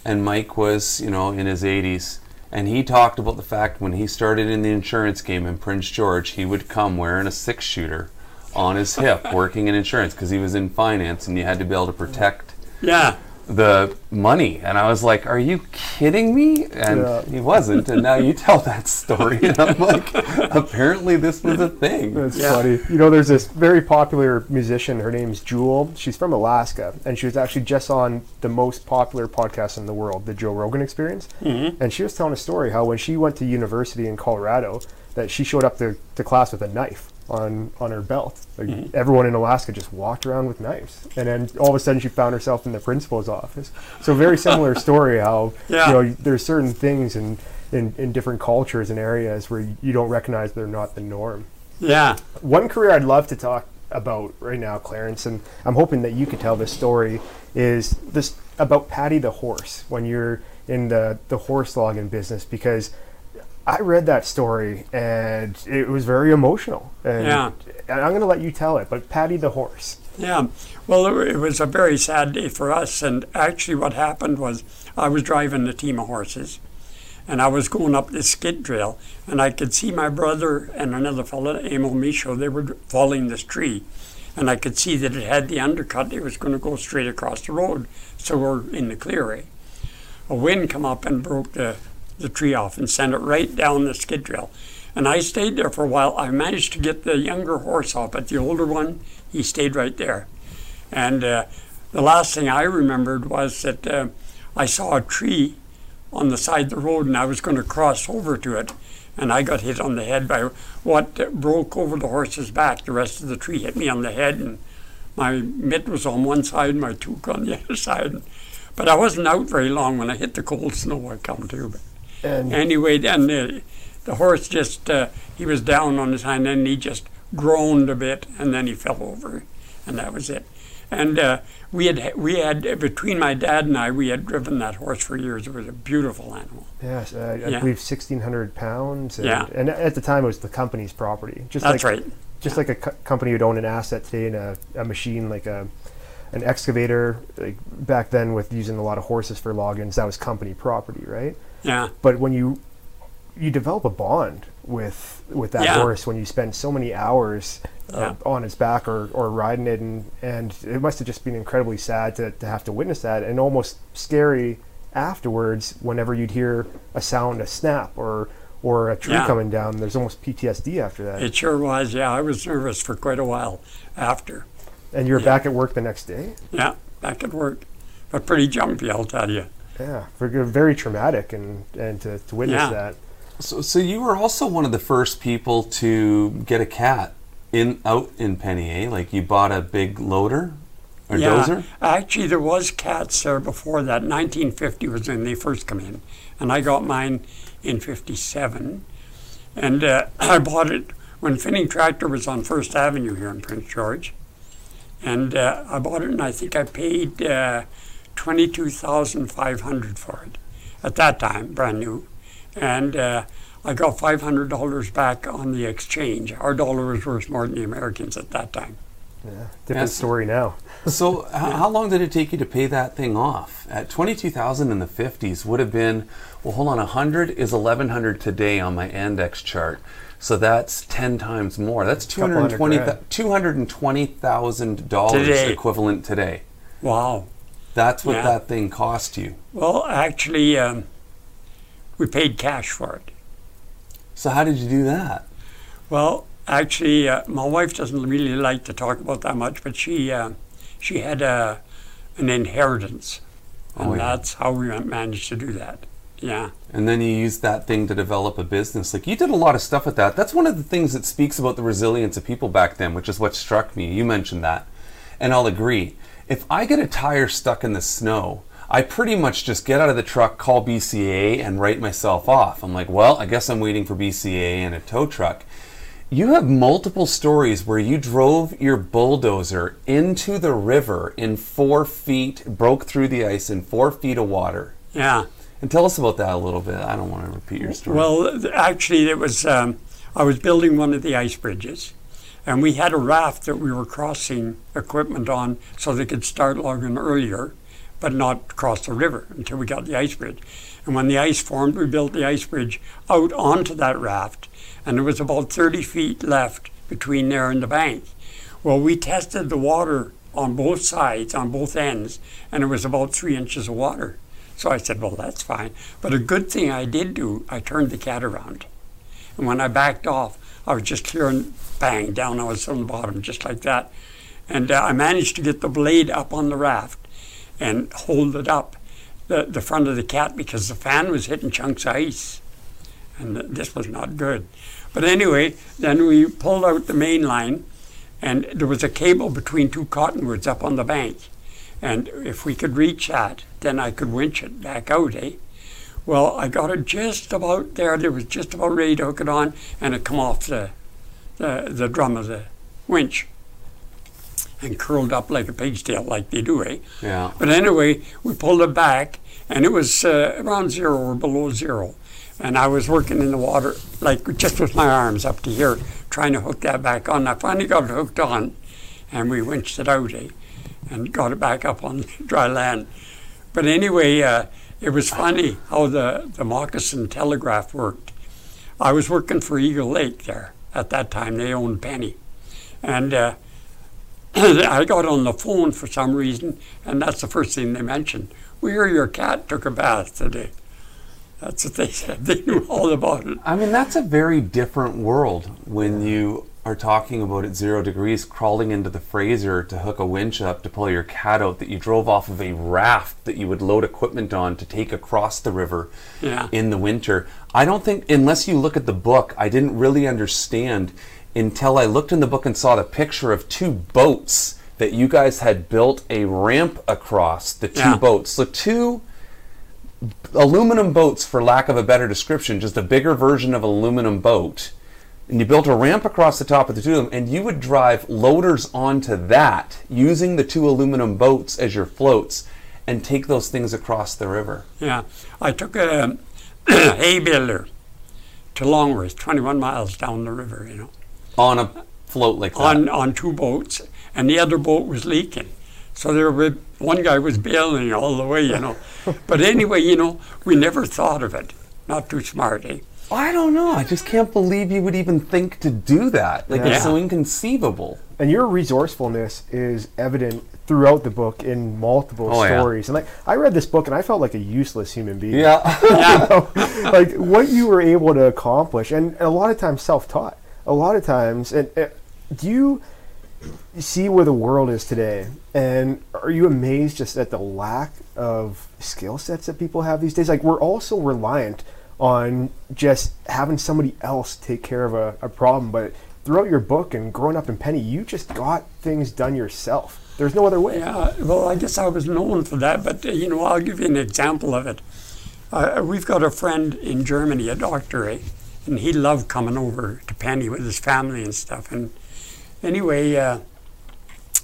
And Mike was, you know, in his 80s. And he talked about the fact when he started in the insurance game in Prince George, he would come wearing a six shooter on his hip, working in insurance because he was in finance and you had to be able to protect yeah. The money. And I was like, Are you kidding me? And Yeah. he wasn't. And now you tell that story. [laughs] And I'm like, Apparently, this was a thing. That's Yeah. funny. You know, there's this very popular musician. Her name's Jewel. She's from Alaska, and she was actually just on the most popular podcast in the world, the Joe Rogan Experience. Mm-hmm. And she was telling a story how when she went to university in Colorado, that she showed up to, to class with a knife on on her belt. Like mm-hmm. everyone in Alaska just walked around with knives, and then all of a sudden she found herself in the principal's office. So very [laughs] similar story. How Yeah. you know there's certain things in, in in different cultures and areas where you don't recognize they're not the norm Yeah. one career I'd love to talk about right now, Clarence, and I'm hoping that you could tell this story, is this about Patty the horse when you're in the, the horse logging business because I read that story and it was very emotional. And, Yeah. I'm going to let you tell it, but Patty the horse. Yeah, well, it it was a very sad day for us. And actually, what happened was I was driving a team of horses, and I was going up this skid trail, and I could see my brother and another fellow, Emil Micho, they were falling this tree. And I could see that it had the undercut. It was going to go straight across the road. So we're in the clearing. Eh? A wind come up and broke the, the tree off and sent it right down the skid trail. And I stayed there for a while. I managed to get the younger horse off, but the older one, he stayed right there. And uh, the last thing I remembered was that uh, I saw a tree on the side of the road and I was going to cross over to it. And I got hit on the head by what broke over the horse's back. The rest of the tree hit me on the head, and my mitt was on one side, my toque on the [laughs] other side. But I wasn't out very long when I hit the cold snow. I come to. But And anyway, then the, the horse just uh, he was down on his hind end. And he just groaned a bit, and then he fell over, and that was it. And uh, we had we had between my dad and I, we had driven that horse for years. It was a beautiful animal. yes, uh, I believe 1,600 pounds. And, Yeah. and at the time it was the company's property. Just That's like, right. just like a co- company would own an asset today in a, a machine like a an excavator like back then with using a lot of horses for logins that was company property right Yeah, but when you you develop a bond with with that Yeah. horse when you spend so many hours uh, Yeah. on its back or, or riding it and and it must have just been incredibly sad to, to have to witness that and almost scary afterwards whenever you'd hear a sound a snap or or a tree Yeah. coming down there's almost PTSD after that it sure was. Yeah, I was nervous for quite a while after. And you were Yeah. back at work the next day. Yeah, back at work. But pretty jumpy, I'll tell you. Yeah, for very traumatic, and and to, to witness Yeah. that. So, so you were also one of the first people to get a cat in out in Penny, eh? Like you bought a big loader or yeah, dozer. actually, there was cats there before that. 1950 was when they first come in, and I got mine in 57. And uh, [clears throat] I bought it when Finning Tractor was on First Avenue here in Prince George. And uh, I bought it, and I think I paid uh, 22500 for it at that time, brand new. And uh, I got $500 back on the exchange. Our dollar was worth more than the Americans at that time. Yeah, different Yes. story now. [laughs] So, h- how long did it take you to pay that thing off? At twenty-two thousand in the fifties would have been. Well, hold on. hundred is eleven hundred today on my index chart. So that's ten times more. That's two Couple hundred hundred twenty. grand. Two hundred and twenty thousand dollars equivalent today. Wow. That's what Yeah. that thing cost you. Well, actually, um, we paid cash for it. So how did you do that? Well, actually, uh, my wife doesn't really like to talk about that much, but she uh, she had a, an inheritance, and Oh, yeah. that's how we managed to do that. Yeah, And then you used that thing to develop a business. Like you did a lot of stuff with that. That's one of the things that speaks about the resilience of people back then, which is what struck me. You mentioned that. And I'll agree. If I get a tire stuck in the snow, I pretty much just get out of the truck, call BCA, and write myself off. I'm like, well, I guess I'm waiting for BCA and a tow truck. You have multiple stories where you drove your bulldozer into the river in four feet, broke through the ice in four feet of water. yeah. And tell us about that a little bit. I don't want to repeat your story. Well, actually, it was um, I was building one of the ice bridges, and we had a raft that we were crossing equipment on so they could start logging earlier, but not cross the river until we got the ice bridge. And when the ice formed, we built the ice bridge out onto that raft, and there was about 30 feet left between there and the bank. Well, we tested the water on both sides, on both ends, and it was about three inches of water. So I said, well, that's fine. But a good thing I did do, I turned the cat around. And when I backed off, I was just clearing, bang, down I was on the bottom, just like that. And uh, I managed to get the blade up on the raft and hold it up, the, the front of the cat, because the fan was hitting chunks of ice. And th- this was not good. But anyway, then we pulled out the main line, and there was a cable between two cottonwoods up on the bank. And if we could reach that, then I could winch it back out, eh? Well, I got it just about there. There was just about ready to hook it on, and it come off the, the, the drum of the winch and curled up like a pig's tail, like they do, eh? yeah. But anyway, we pulled it back, and it was uh, around zero or below zero. And I was working in the water, like just with my arms up to here, trying to hook that back on. I finally got it hooked on, and we winched it out, eh? And got it back up on [laughs] dry land. But anyway, uh, it was funny how the, the moccasin telegraph worked. I was working for Eagle Lake there at that time. They owned Penny. And uh, [clears throat] I got on the phone for some reason, and that's the first thing they mentioned. We hear your cat took a bath today. That's what they [laughs] said. They knew all about it. I mean, that's a very different world when you are talking about at zero degrees crawling into the Fraser to hook a winch up to pull your cat out that you drove off of a raft that you would load equipment on to take across the river Yeah. in the winter. I don't think, unless you look at the book, I didn't really understand until I looked in the book and saw the picture of two boats that you guys had built a ramp across the two Yeah. boats. So, two aluminum boats, for lack of a better description, just a bigger version of an aluminum boat. And you built a ramp across the top of the two of them, and you would drive loaders onto that using the two aluminum boats as your floats and take those things across the river. Yeah. I took a [clears throat] hay baler to Longworth, 21 miles down the river, you know, On a float like that. on, on two boats, and the other boat was leaking. So there were, one guy was bailing all the way, you know. [laughs] but anyway, you know, we never thought of it. Not too smart, eh? I don't know. I just can't believe you would even think to do that. Like, Yeah. it's so inconceivable. And your resourcefulness is evident throughout the book in multiple Oh, yeah. stories. And like I read this book and I felt like a useless human being. Yeah. [laughs] Yeah. like what you were able to accomplish, and a lot of times self-taught. A lot of times, and uh, do you see where the world is today, and are you amazed just at the lack of skill sets that people have these days? Like we're also reliant on just having somebody else take care of a, a problem, but throughout your book and growing up in Penny, you just got things done yourself. There's no other way. Yeah, well, I guess I was known for that, but uh, you know, I'll give you an example of it. Uh, we've got a friend in Germany, a doctor, eh? and he loved coming over to Penny with his family and stuff. And anyway, uh,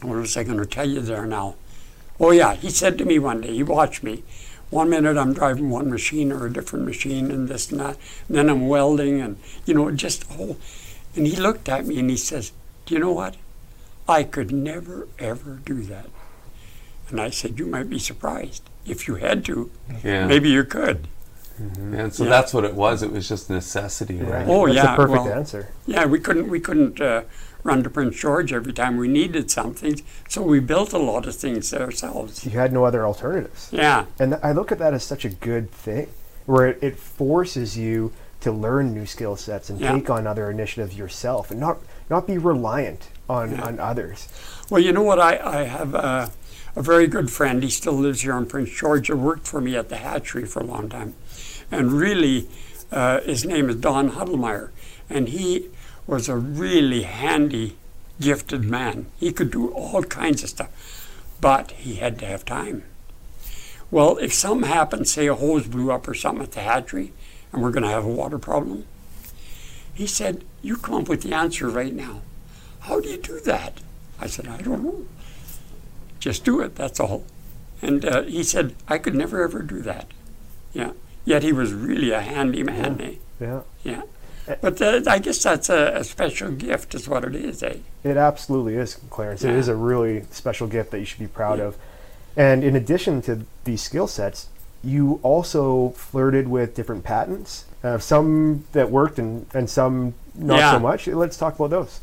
what was I going to tell you there now? Oh yeah, he said to me one day, he watched me. One minute I'm driving one machine or a different machine and this and that, and then I'm welding and you know just oh. And he looked at me and he says, "Do you know what? I could never ever do that." And I said, "You might be surprised if you had to. Yeah. Maybe you could." And so Yeah. that's what it was. It was just necessity, right? Oh, That's yeah, the perfect well- answer. Yeah, we couldn't we couldn't uh, run to Prince George every time we needed something, so we built a lot of things ourselves. You had no other alternatives. Yeah, And th- I look at that as such a good thing, where it, it forces you to learn new skill sets and Yeah. take on other initiatives yourself, and not not be reliant on Yeah. on others. Well, you know what? I, I have a, a very good friend. He still lives here in Prince George. He worked for me at the hatchery for a long time. And really, uh, his name is Don Huddlemeyer. And he was a really handy, gifted man. He could do all kinds of stuff, but he had to have time. Well, if something happened, say a hose blew up or something at the hatchery, and we're going to have a water problem, he said, You come up with the answer right now. How do you do that? I said, I don't know. Just do it, that's all. And uh, he said, I could never ever do that. Yeah. Yet he was really a handy man, eh? Yeah, Yeah. But uh, I guess that's a, a special gift, is what it is, eh? it absolutely is, Clarence. It Yeah. is a really special gift that you should be proud of. And in addition to these skill sets, you also flirted with different patents, uh, some that worked and, and some not Yeah. so much. Let's talk about those.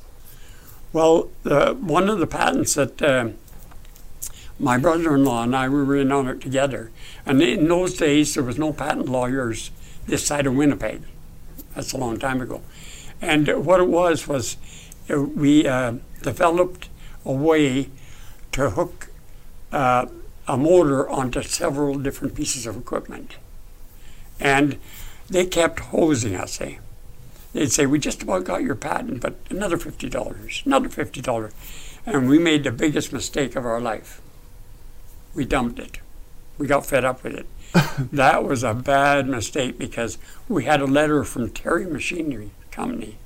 Well, uh, one of the patents that um my brother-in-law and I we were in on it together, and in those days there was no patent lawyers this side of Winnipeg. That's a long time ago, and what it was was uh, we uh, developed a way to hook uh, a motor onto several different pieces of equipment, and they kept hosing us. Eh? they'd say, We just about got your patent, but another $50, another $50. And we made the biggest mistake of our life. We dumped it. We got fed up with it. [laughs] that was a bad mistake because we had a letter from Terry Machinery Company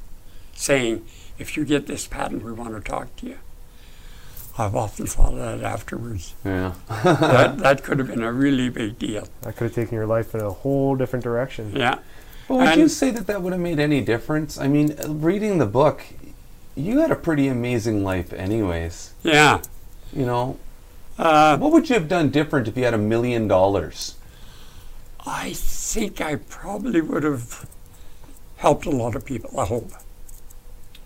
saying, If you get this patent, we want to talk to you. I've often thought of that afterwards. Yeah. that, [laughs] that could have been a really big deal. That could have taken your life in a whole different direction. Yeah. Well, would you say that that would have made any difference? I mean, uh, reading the book, you had a pretty amazing life, anyways. Yeah. You know, Uh, what would you have done different if you had a million dollars? I think I probably would have helped a lot of people, I hope.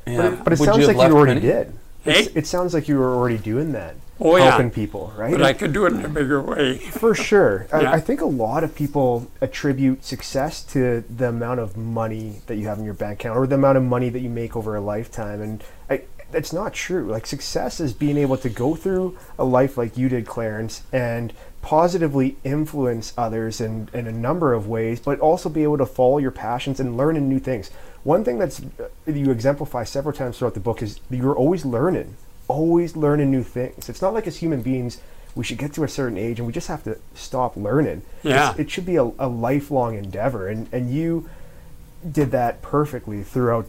But it, but it sounds have like you already Penny? did. Hey? it sounds like you were already doing that, Oh, yeah. helping people, right? But I could do it in a bigger way. For sure. [laughs] Yeah. I, I think a lot of people attribute success to the amount of money that you have in your bank account or the amount of money that you make over a lifetime. And I, that's not true. Like, success is being able to go through a life like you did, Clarence, and positively influence others in, in a number of ways, but also be able to follow your passions and learn new things. One thing that's uh, you exemplify several times throughout the book is you're always learning, always learning new things. It's not like as human beings we should get to a certain age and we just have to stop learning. Yeah. It's, it should be a, a lifelong endeavor, and and you did that perfectly throughout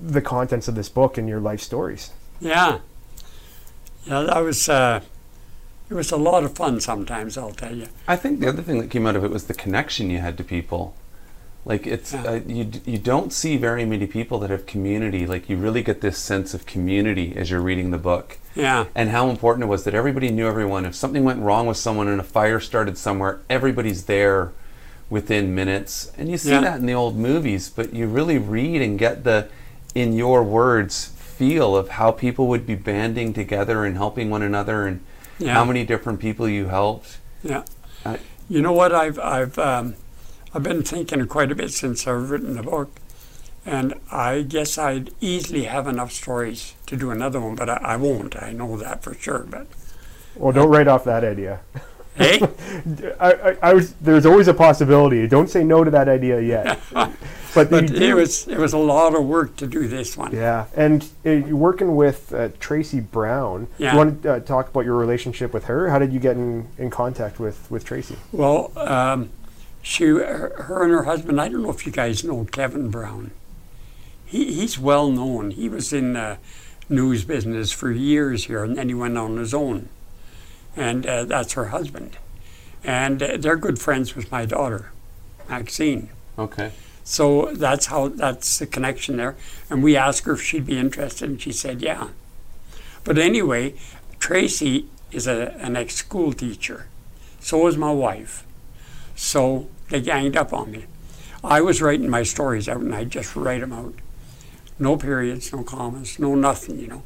the contents of this book and your life stories. Yeah. Yeah, that was, uh, it was a lot of fun sometimes, I'll tell you. I think the other thing that came out of it was the connection you had to people. Like it's Yeah. uh, you you don't see very many people that have community. Like you really get this sense of community as you're reading the book, Yeah. and how important it was that everybody knew everyone. If something went wrong with someone and a fire started somewhere, everybody's there within minutes. And you see Yeah. that in the old movies, but you really read and get the in your words feel of how people would be banding together and helping one another and Yeah. how many different people you helped. Yeah. I- You know what? I've I've um, I've been thinking quite a bit since I've written the book, And I guess I'd easily have enough stories to do another one, but I, I won't. I know that for sure. But Well, don't write off that idea. [laughs] hey, [laughs] I, I, I was, there's always a possibility. Don't say no to that idea yet. [laughs] [laughs] But, but it was it was a lot of work to do this one. Yeah, and uh, you're working with uh, Tracy Brown. Do Yeah. you want to uh, talk about your relationship with her? How did you get in, in contact with, with Tracy? Well, um, she, her, her and her husband. I don't know if you guys know Kevin Brown. He, he's well known. He was in the news business for years here, and then he went on his own. And uh, that's her husband. And uh, they're good friends with my daughter, Maxine. Okay. So that's how that's the connection there. And we asked her if she'd be interested, and she said yeah. But anyway, Tracy is a, an ex school teacher. So is my wife. So they ganged up on me. I was writing my stories out, and I just write them out. No periods, no commas, no nothing, you know.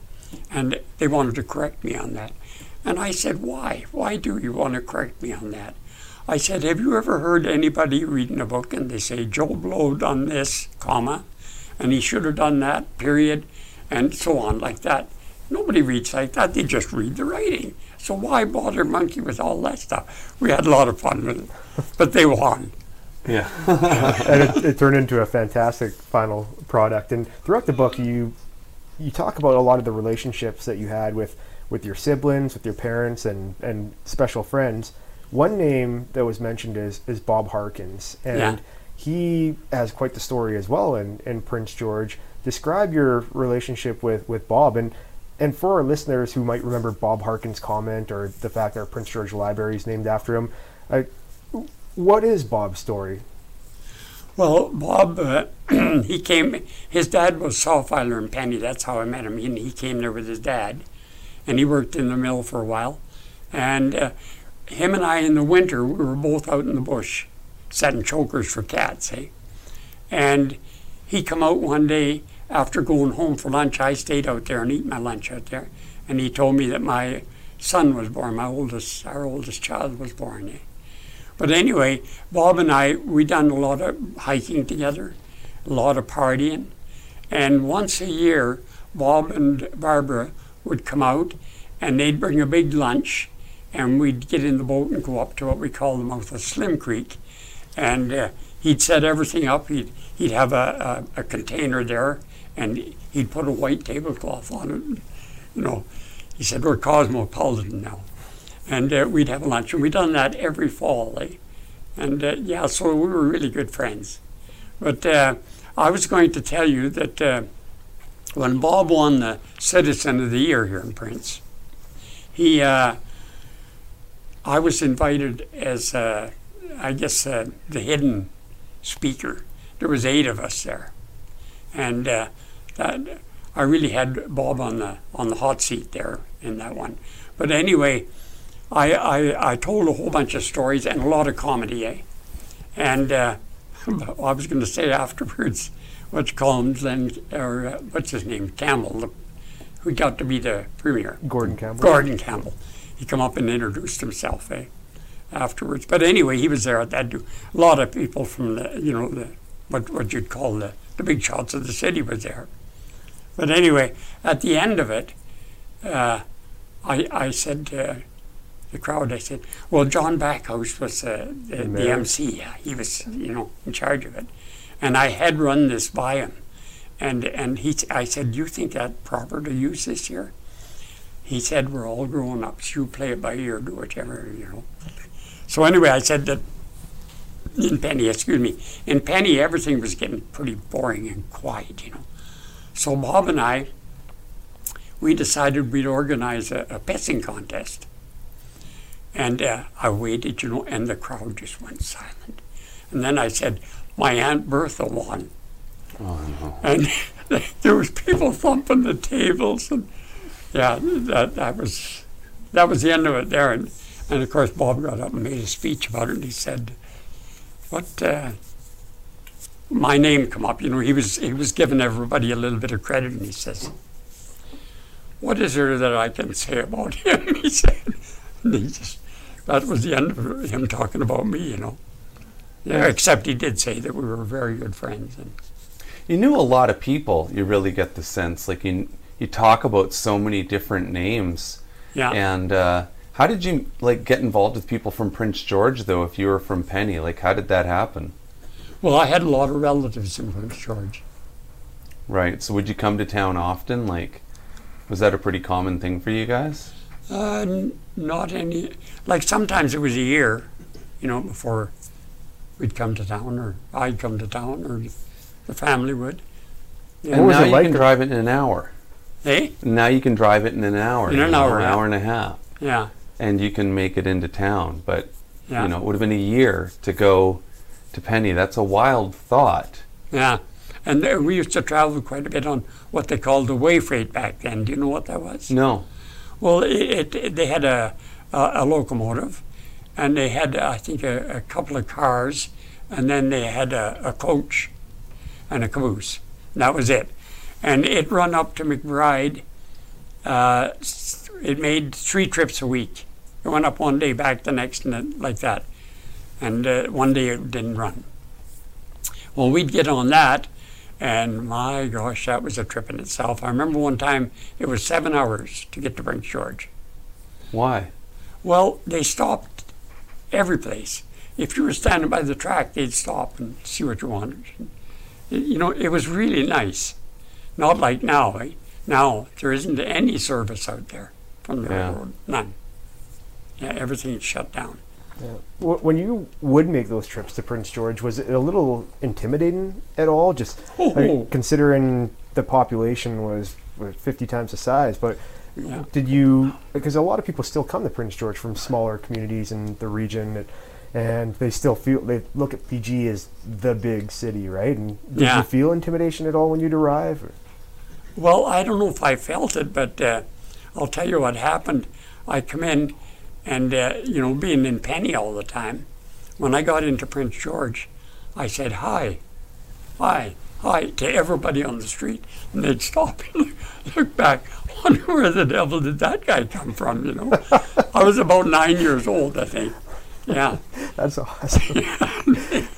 And they wanted to correct me on that. And I said, why? Why do you want to correct me on that? I said, have you ever heard anybody reading a book and they say, Joe Blow done this, comma, and he should have done that, period, and so on, like that. Nobody reads like that. They just read the writing. So why bother monkey with all that stuff? We had a lot of fun with it, but they won. Yeah. [laughs] and it, it turned into a fantastic final product. And throughout the book, you you talk about a lot of the relationships that you had with, with your siblings, with your parents, and, and special friends. One name that was mentioned is, is Bob Harkins, and Yeah. he has quite the story as well in, in Prince George. Describe your relationship with, with Bob, and and for our listeners who might remember Bob Harkins' comment or the fact that our Prince George Library is named after him, uh, what is Bob's story? Well, Bob, uh, [clears throat] he came, his dad was saw filer in Penny. That's how I met him. And he came there with his dad. And he worked in the mill for a while. And uh, him and I, in the winter, we were both out in the bush setting chokers for cats, eh? And he come out one day after going home for lunch. I stayed out there and eat my lunch out there. And he told me that my son was born, my oldest, our oldest child was born, eh? But anyway, Bob and I, we done a lot of hiking together, a lot of partying. And once a year, Bob and Barbara would come out and they'd bring a big lunch and we'd get in the boat and go up to what we call the mouth of Slim Creek. And uh, he'd set everything up. He'd, he'd have a, a, a container there and he'd put a white tablecloth on it. You know, he said, we're cosmopolitan now and uh, we'd have lunch, and we'd done that every fall. Eh? And uh, yeah, so we were really good friends. But uh, I was going to tell you that uh, when Bob won the Citizen of the Year here in Prince, he, uh, I was invited as, uh, I guess, uh, the hidden speaker. There was eight of us there, and uh, that, I really had Bob on the on the hot seat there in that one. But anyway. I, I, I told a whole bunch of stories and a lot of comedy, eh? And uh, [laughs] I was going to say afterwards, what's him, Glenn, or uh, what's his name, Campbell, the, who got to be the premier. Gordon Campbell. Gordon Campbell. He come up and introduced himself, eh? Afterwards, but anyway, he was there at that. A lot of people from the, you know, the what what you'd call the the big shots of the city was there. But anyway, at the end of it, uh, I I said. Uh, the crowd. I said, "Well, John Backhouse was uh, the, the? MC. Yeah, he was, you know, in charge of it." And I had run this by him, and and he, I said, "Do you think that proper to use this year?" He said, "We're all grown ups. You play it by ear, do whatever, you know." So anyway, I said that in Penny, excuse me, in Penny, everything was getting pretty boring and quiet, you know. So Bob and I, we decided we'd organize a, a pissing contest. And uh, I waited, you know, and the crowd just went silent. And then I said, "My aunt Bertha won," Oh no. and [laughs] there was people thumping the tables, and yeah, that that was that was the end of it there. And and of course, Bob got up and made a speech about it, and he said, "What?" Uh, my name come up. You know, he was he was giving everybody a little bit of credit, and he says, "What is there that I can say about [laughs] him?" He said. And he just that was the end of him talking about me. You know. Yeah, except he did say that we were very good friends. And You knew a lot of people. You really get the sense like you you talk about so many different names. Yeah. And uh, how did you like get involved with people from Prince George though? If you were from Penny, like how did that happen? Well, I had a lot of relatives in Prince George. Right. So would you come to town often? Like, was that a pretty common thing for you guys? Uh, n- not any. Like sometimes it was a year, you know, before we'd come to town, or I'd come to town, or the family would. Yeah. And was it you like can drive it in an hour. Hey? Now you can drive it in an hour. In an hour, an hour and a half, Yeah. and you can make it into town. But Yeah. you know, it would have been a year to go to Penny. That's a wild thought. Yeah. And we used to travel quite a bit on what they called the way freight back then. Do you know what that was? No. Well, it, it, they had a, a, a locomotive, and they had, I think, a, a couple of cars, and then they had a, a coach and a caboose. And that was it. And it run up to McBride. Uh, it made three trips a week. It went up one day, back the next, and like that. And uh, one day it didn't run. Well, we'd get on that, and my gosh, that was a trip in itself. I remember one time it was seven hours to get to Prince George. Why? Well, they stopped every place. If you were standing by the track, they'd stop and see what you wanted. You know, it was really nice. Not like now. Eh? Now there isn't any service out there from the Yeah. railroad. None. Yeah, everything's shut down. Wh- When you would make those trips to Prince George, was it a little intimidating at all? Just I mean, Oh. considering the population was, was 50 times the size, but Yeah. did you? Because a lot of people still come to Prince George from smaller communities in the region, and, and they still feel they look at PG as the big city, right? And did Yeah. you feel intimidation at all when you'd arrive? or- Well, I don't know if I felt it, but uh, I'll tell you what happened. I come in, and uh, you know, being in Penny all the time, when I got into Prince George, I said hi, hi, hi to everybody on the street, and they'd stop and look, back, wonder where the devil did that guy come from? You know, I was about nine years old, I think. Yeah, [laughs] That's awesome. [laughs]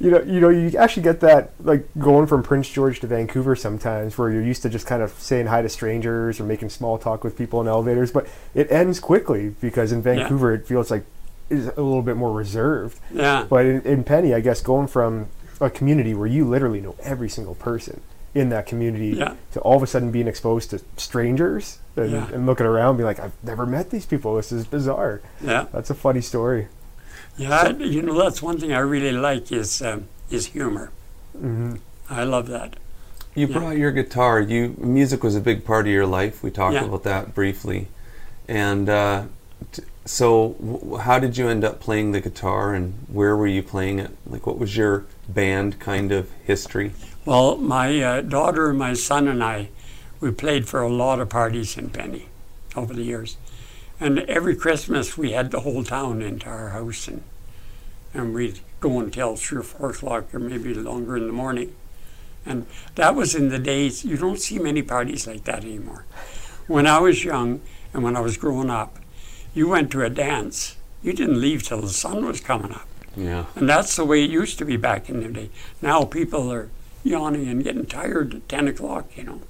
you know, you know, you actually get that like going from Prince George to Vancouver sometimes, where you're used to just kind of saying hi to strangers or making small talk with people in elevators, but it ends quickly because in Vancouver it feels like is a little bit more reserved. yeah, But in, in Penny, I guess going from a community where you literally know every single person in that community Yeah. to all of a sudden being exposed to strangers and, Yeah. and looking around, being like, I've never met these people. This is bizarre. yeah. That's a funny story. Yeah, you know that's one thing I really like is um, is humor. hmm I love that. You Yeah. brought your guitar. You music was a big part of your life. We talked Yeah. about that briefly, and uh, t- so w- how did you end up playing the guitar, and where were you playing it? Like, what was your band kind of history? Well, my uh, daughter, and my son, and I, we played for a lot of parties in Penny over the years, and every Christmas we had the whole town into our house, and and we'd go until three or four o'clock, or maybe longer in the morning, and that was in the days. You don't see many parties like that anymore. When I was young and when I was growing up, you went to a dance. You didn't leave till the sun was coming up. Yeah, And that's the way it used to be back in the day. Now people are yawning and getting tired at 10 o'clock, you know.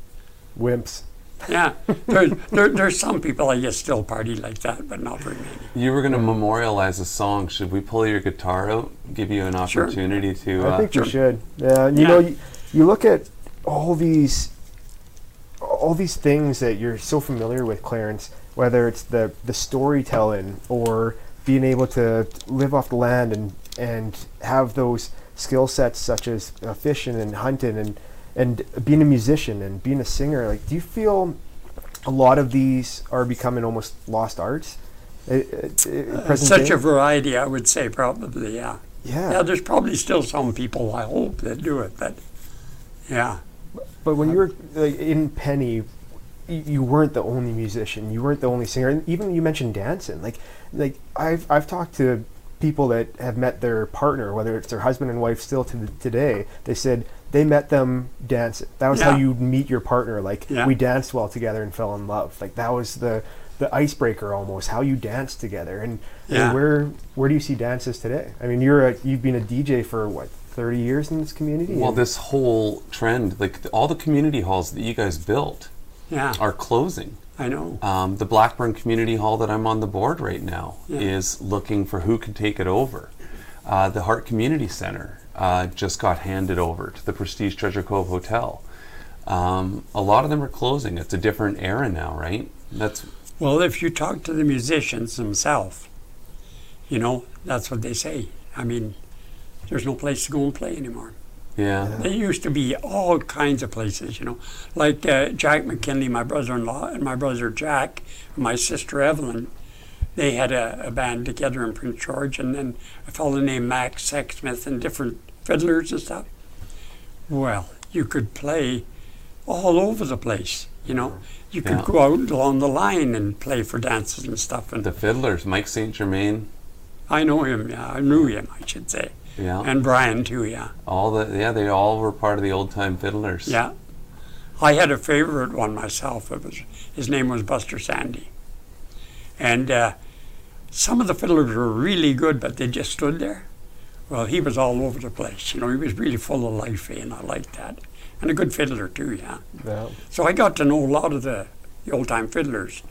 Wimps. Yeah, there, there, there's some people, I guess, still party like that, but not very many. you were going to memorialize a song. Should we pull your guitar out? Give you an Sure. opportunity to. I Uh, think sure. you should. Yeah, you Yeah. know, you, you look at all these, all these things that you're so familiar with, Clarence. Whether it's the the storytelling or being able to live off the land and and have those skill sets such as uh, fishing and hunting and and being a musician and being a singer. Like, do you feel a lot of these are becoming almost lost arts? Uh, Such day? a variety, I would say, probably, yeah. yeah. Yeah, there's probably still some people, I hope, that do it, but yeah. But when you were like, in Penny, you weren't the only musician. You weren't the only singer. And even you mentioned dancing. Like, like I've I've talked to people that have met their partner, whether it's their husband and wife, still to th- today. They said they met them dancing. That was how Yeah. you meet your partner. Like Yeah. we danced well together and fell in love. Like that was the the icebreaker almost. How you danced together. And, and where where do you see dances today? I mean, you're a you've been a DJ for what 30 years in this community. Well, this whole trend, like all the community halls that you guys built, Yeah, are closing. I know. Um, the Blackburn Community Hall that I'm on the board right now Yeah. is looking for who can take it over. Uh, the Hart Community Center uh, just got handed over to the Prestige Treasure Cove Hotel. Um, a lot of them are closing. It's a different era now, right? That's Well, if you talk to the musicians themselves, you know, that's what they say. I mean, there's no place to go and play anymore. yeah, There used to be all kinds of places, you know, like uh, Jack McKinley, my brother-in-law, and my brother Jack, and my sister Evelyn. They had a, a band together in Prince George, and then a fellow named Max Sexsmith and different fiddlers and stuff. Well, you could play all over the place, you know. You could Yeah. go out along the line and play for dances and stuff. And the Fiddlers, Mike St. Germain, I know him, yeah, I knew him, I should say, yeah, and Brian too, yeah. all the yeah, they all were part of the old time Fiddlers. Yeah. I had a favorite one myself. It was his name was Buster Sandy. And uh, some of the fiddlers were really good, but they just stood there. Well, he was all over the place. You know, he was really full of life, eh, and I liked that. And a good fiddler too, yeah. yeah. So I got to know a lot of the, the old time fiddlers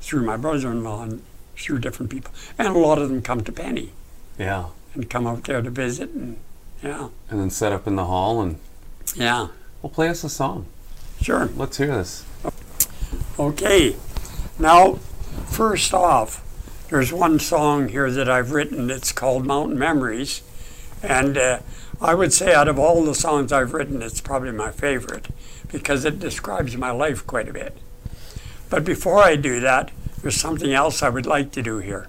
through my brother-in-law and through different people. And a lot of them come to Penny yeah, and come out there to visit, and yeah, and then set up in the hall and yeah, well, play us a song. sure. Let's hear this. Okay, now, first off, there's one song here that I've written. It's called Mountain Memories. And uh, I would say, out of all the songs I've written, it's probably my favorite because it describes my life quite a bit. But before I do that, there's something else I would like to do here.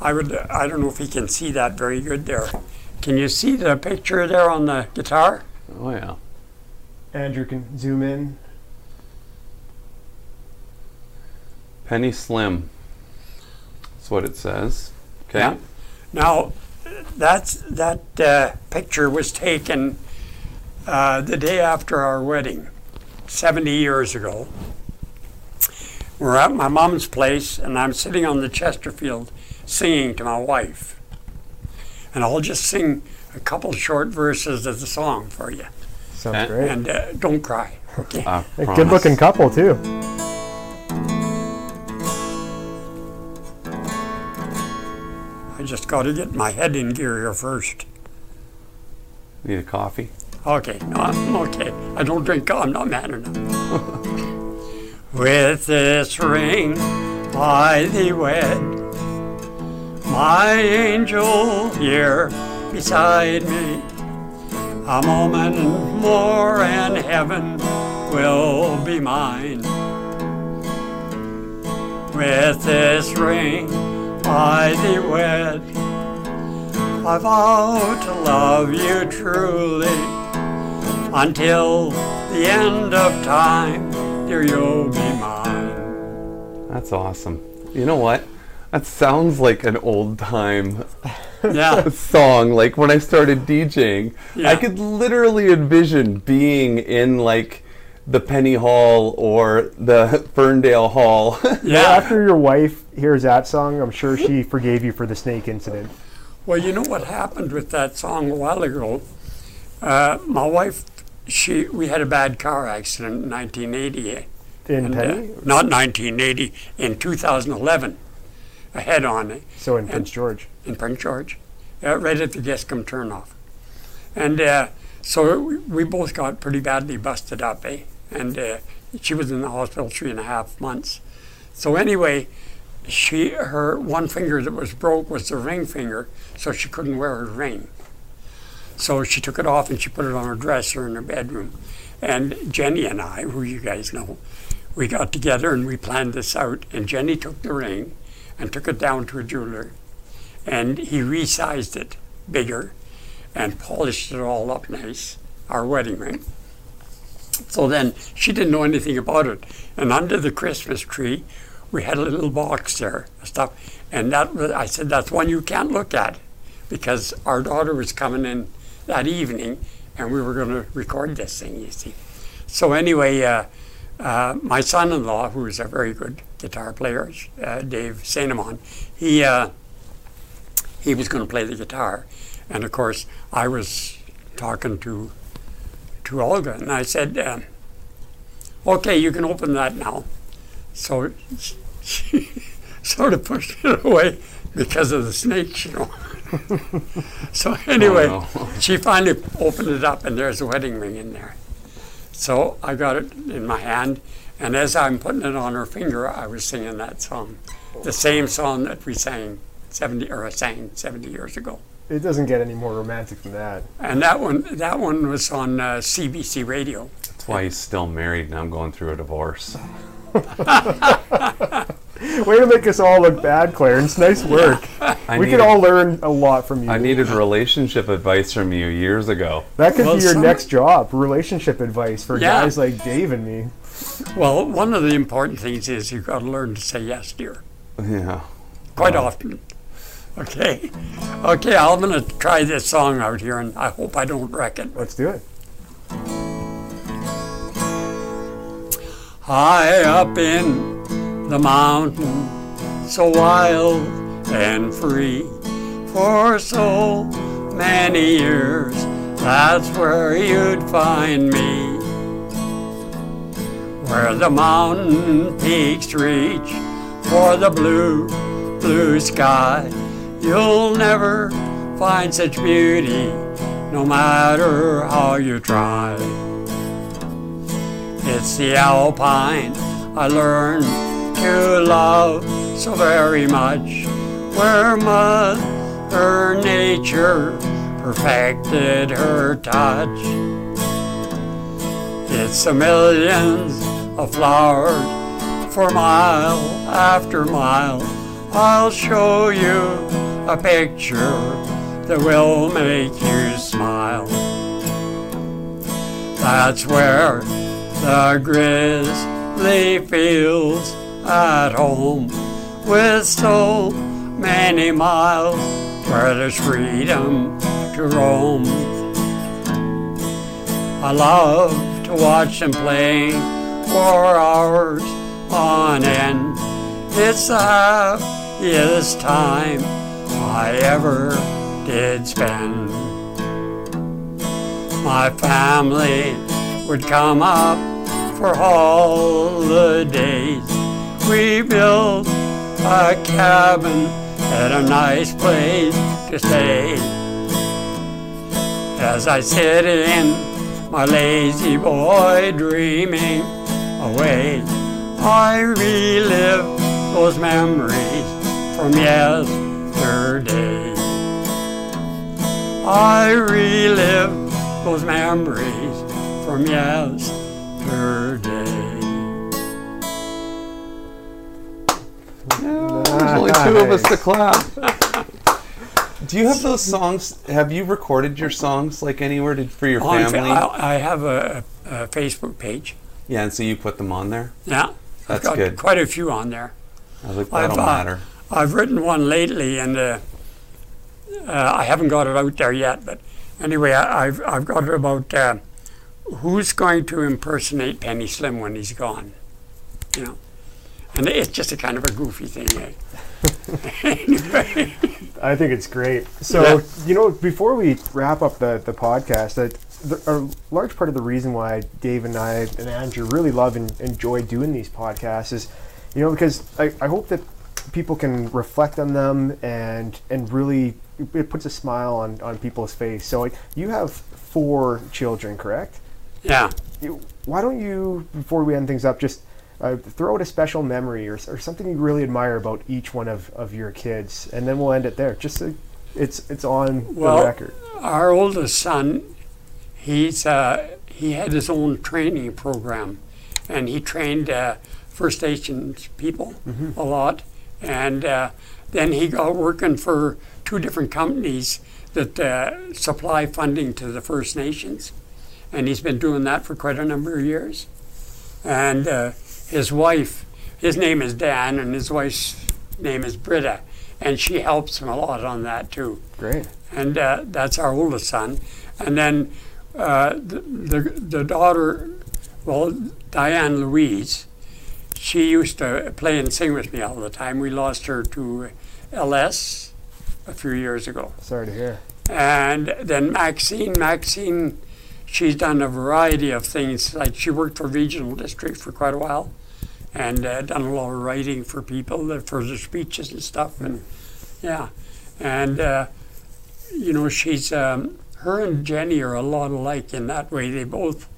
I would, I don't know if you can see that very good there. Can you see the picture there on the guitar? Oh yeah. Andrew can zoom in. Penny Slim. That's what it says. Okay. Yeah. Now, that's, that uh, picture was taken uh, the day after our wedding, 70 years ago. We're at my mom's place, and I'm sitting on the Chesterfield singing to my wife. And I'll just sing a couple short verses of the song for you. Sounds Okay. great. And uh, don't cry. [laughs] Okay. Good looking couple, too. Just got to get my head in gear here first. Need a coffee? Okay, no, I'm okay. I don't drink. I'm not mad enough. [laughs] With this ring I thee wed, my angel here beside me. A moment more and heaven will be mine. With this ring I thee wed, I vow to love you truly until the end of time, dear, you'll be mine. That's awesome. You know what? That sounds like an old time Yeah, [laughs] song. Like when I started DJing, Yeah. I could literally envision being in like the Penny Hall or the [laughs] Ferndale Hall. [laughs] Yeah. after your wife hears that song, I'm sure she forgave you for the snake incident. Well, you know what happened with that song a while ago? Uh, my wife, she, we had a bad car accident in 1980. In and, uh, Penny? not 1980, in 2011, a head-on. so in Prince George. in Prince George, uh, right at the Giscombe turnoff. And uh, so we, we both got pretty badly busted up, eh? And uh, she was in the hospital three and a half months. So anyway, she her one finger that was broke was the ring finger, so she couldn't wear her ring. So she took it off and she put it on her dresser in her bedroom. And Jenny and I, who you guys know, we got together and we planned this out. And Jenny took the ring and took it down to a jeweler and he resized it bigger and polished it all up nice, our wedding ring. So then she didn't know anything about it. And under the Christmas tree, we had a little box there, stuff. And that was, I said, that's one you can't look at because our daughter was coming in that evening and we were going to record this thing, you see. So anyway, uh, uh, my son-in-law, who is a very good guitar player, uh, Dave Sainamon, he uh, he was going to play the guitar, and of course I was talking to to Olga, and I said, um, "Okay, you can open that now." So she [laughs] sort of pushed it away because of the snakes, you know. [laughs] so anyway, Oh, no. [laughs] she finally opened it up, and there's a wedding ring in there. So I got it in my hand, and as I'm putting it on her finger, I was singing that song, the same song that we sang 70 or I sang 70 years ago. It doesn't get any more romantic than that. And that one, that one was on uh, CBC Radio. That's why he's still married and I'm going through a divorce. [laughs] Way to make us all look bad, Clarence. Nice work. I we needed, could all learn a lot from you. I needed relationship advice from you years ago. that could Well, be your some- next job, relationship advice for Yeah. guys like Dave and me. Well, one of the important things is you've got to learn to say yes, dear, Yeah. quite often. Okay, okay. I'm gonna try this song out here, and I hope I don't wreck it. Let's do it. High up in the mountain, so wild and free. For so many years, that's where you'd find me. Where the mountain peaks reach for the blue, blue sky. You'll never find such beauty, no matter how you try. It's the alpine I learned to love so very much, where Mother Nature perfected her touch. It's the millions of flowers for mile after mile. I'll show you a picture that will make you smile. That's where the grizzly feels at home with so many miles where there's freedom to roam. I love to watch them play for hours on end. It's the happiest time I ever did spend. My family would come up for holidays. We built a cabin at a nice place to stay. As I sit in my La-Z-Boy dreaming away, I relive those memories from yesterday. I relive those memories from yesterday. There's only two of us to clap. Do you have those songs? Have you recorded your songs like anywhere to, for your On family? I, I have a, a Facebook page. yeah, and so you put them on there. Yeah, That's I've got good. quite a few on there. I was like, I've, that'll uh, matter. I've written one lately, and uh, uh, I haven't got it out there yet. But anyway, I, I've I've got it about uh, who's going to impersonate Penny Slim when he's gone. You know, and it's just a kind of a goofy thing. Eh? anyway, [laughs] I think it's great. So, Yeah. you know, before we wrap up the, the podcast, that the, a large part of the reason why Dave and I and Andrew really love and enjoy doing these podcasts is, you know, because I, I hope that people can reflect on them and and really it puts a smile on, on people's face. So, like, you have four children, correct? yeah. You- Why don't you, before we end things up, just uh, throw out a special memory or, or something you really admire about each one of, of your kids, and then we'll end it there. Just so it's it's on Well, the record. Our oldest son, he's uh, he had his own training program, and he trained uh, First Nations people a lot, and uh, then he got working for two different companies that uh, supply funding to the First Nations, and he's been doing that for quite a number of years, and uh, his wife, his name is Dan, and his wife's name is Britta, and she helps him a lot on that too Great. and uh, that's our oldest son. And then uh, the, the the daughter, well, Diane Louise, she used to play and sing with me all the time. We lost her to LS a few years ago. Sorry to hear. And then Maxine, Maxine, she's done a variety of things. Like she worked for regional district for quite a while, and uh, done a lot of writing for people uh, for their speeches and stuff. And yeah, and uh, you know she's um, her and Jenny are a lot alike in that way. They both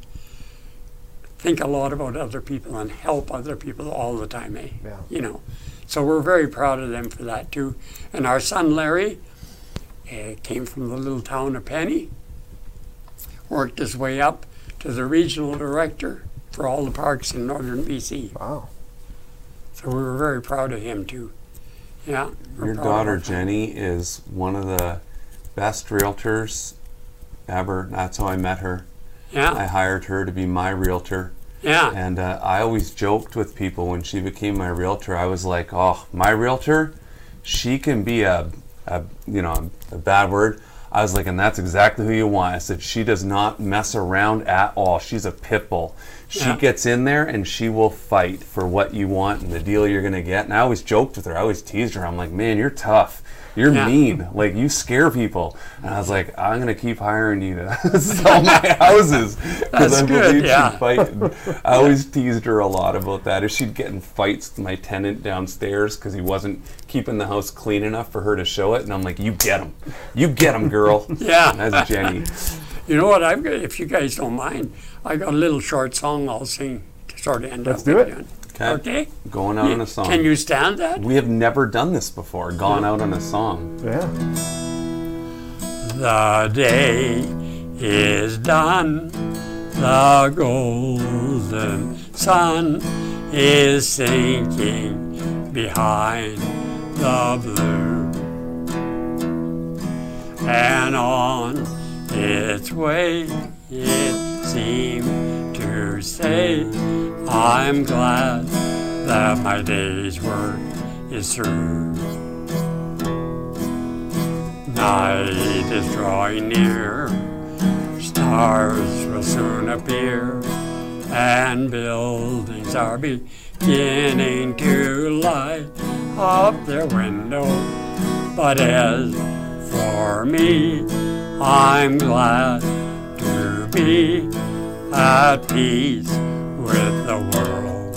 think a lot about other people and help other people all the time. Eh? Yeah. You know, so we're very proud of them for that too. And our son Larry uh, came from the little town of Penny, worked his way up to the regional director for all the parks in northern BC. Wow. So we were very proud of him too. Yeah. Your daughter Jenny is one of the best realtors ever. That's how I met her. I hired her to be my realtor. Yeah. And uh, I always joked with people when she became my realtor. I was like, "Oh, my realtor, she can be a, a you know, a bad word." I was like, and that's exactly who you want. I said, she does not mess around at all. She's a pit bull. She Yeah. gets in there and she will fight for what you want and the deal you're going to get. And I always joked with her. I always teased her. I'm like, man, you're tough. You're Yeah. mean. Like, you scare people. And I was like, I'm going to keep hiring you to [laughs] sell my [laughs] houses. That's Because I good, believe yeah. she'd fight. I [laughs] always teased her a lot about that. If she'd get in fights with my tenant downstairs because he wasn't keeping the house clean enough for her to show it, and I'm like, "You get him, you get him, girl." Yeah. that's Jenny. You know what? I've got, if you guys don't mind, I got a little short song I'll sing to sort of end Let's up do it. doing. Okay. Okay. Going out on a song. Can you stand that? We have never done this before. Gone out on a song. Yeah. The day is done. The golden sun is sinking behind the blue. And on its way it seemed to say, I'm glad that my day's work is through. Night is drawing near, stars will soon appear, and buildings are beginning to light up their windows. But as for me, I'm glad to be at peace with the world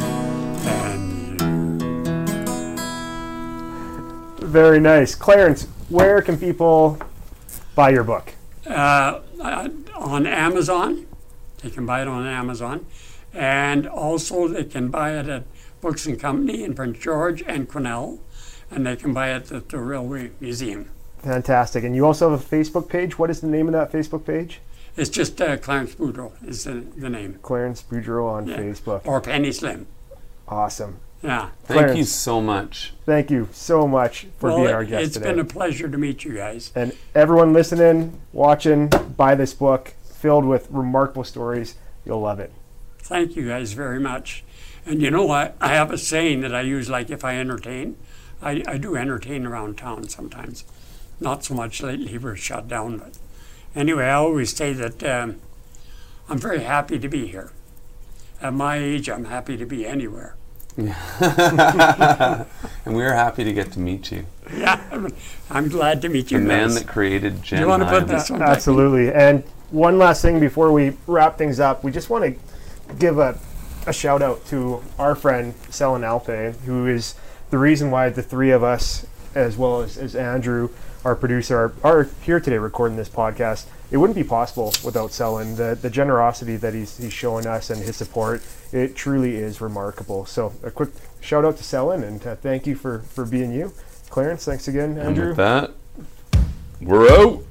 and you. Very nice. Clarence, where can people buy your book? uh, on Amazon. They can buy it on Amazon. And also they can buy it at Books and Company in Prince George and Quesnel. And they can buy it at the Railway Museum. Fantastic. And you also have a Facebook page. What is the name of that Facebook page? It's just uh, Clarence Boudreau is the, the name. Clarence Boudreau on Yeah. Facebook. Or Penny Slim. Awesome. Yeah. Thank you so much. Thank you so much for well, being our guest it's today. been a pleasure to meet you guys. and everyone listening, watching, buy this book filled with remarkable stories. You'll love it. Thank you guys very much. And you know what? I have a saying that I use like if I entertain, I, I do entertain around town sometimes. Not so much lately, we're shut down, but anyway, I always say that um, I'm very happy to be here. At my age, I'm happy to be anywhere. [laughs] And we are happy to get to meet you. Yeah, I'm, I'm glad to meet you. The you man guys. that created Gen you want to put Hive. this one back? Absolutely. And one last thing before we wrap things up, we just want to give a, a shout out to our friend Selin Alpe, who is the reason why the three of us, as well as, as Andrew, our producer, are, are here today recording this podcast. It wouldn't be possible without Selin. The, the generosity that he's, he's showing us and his support, it truly is remarkable. So a quick shout out to Selin and uh, thank you for, for being you. Clarence, thanks again, And Andrew. with that, we're out.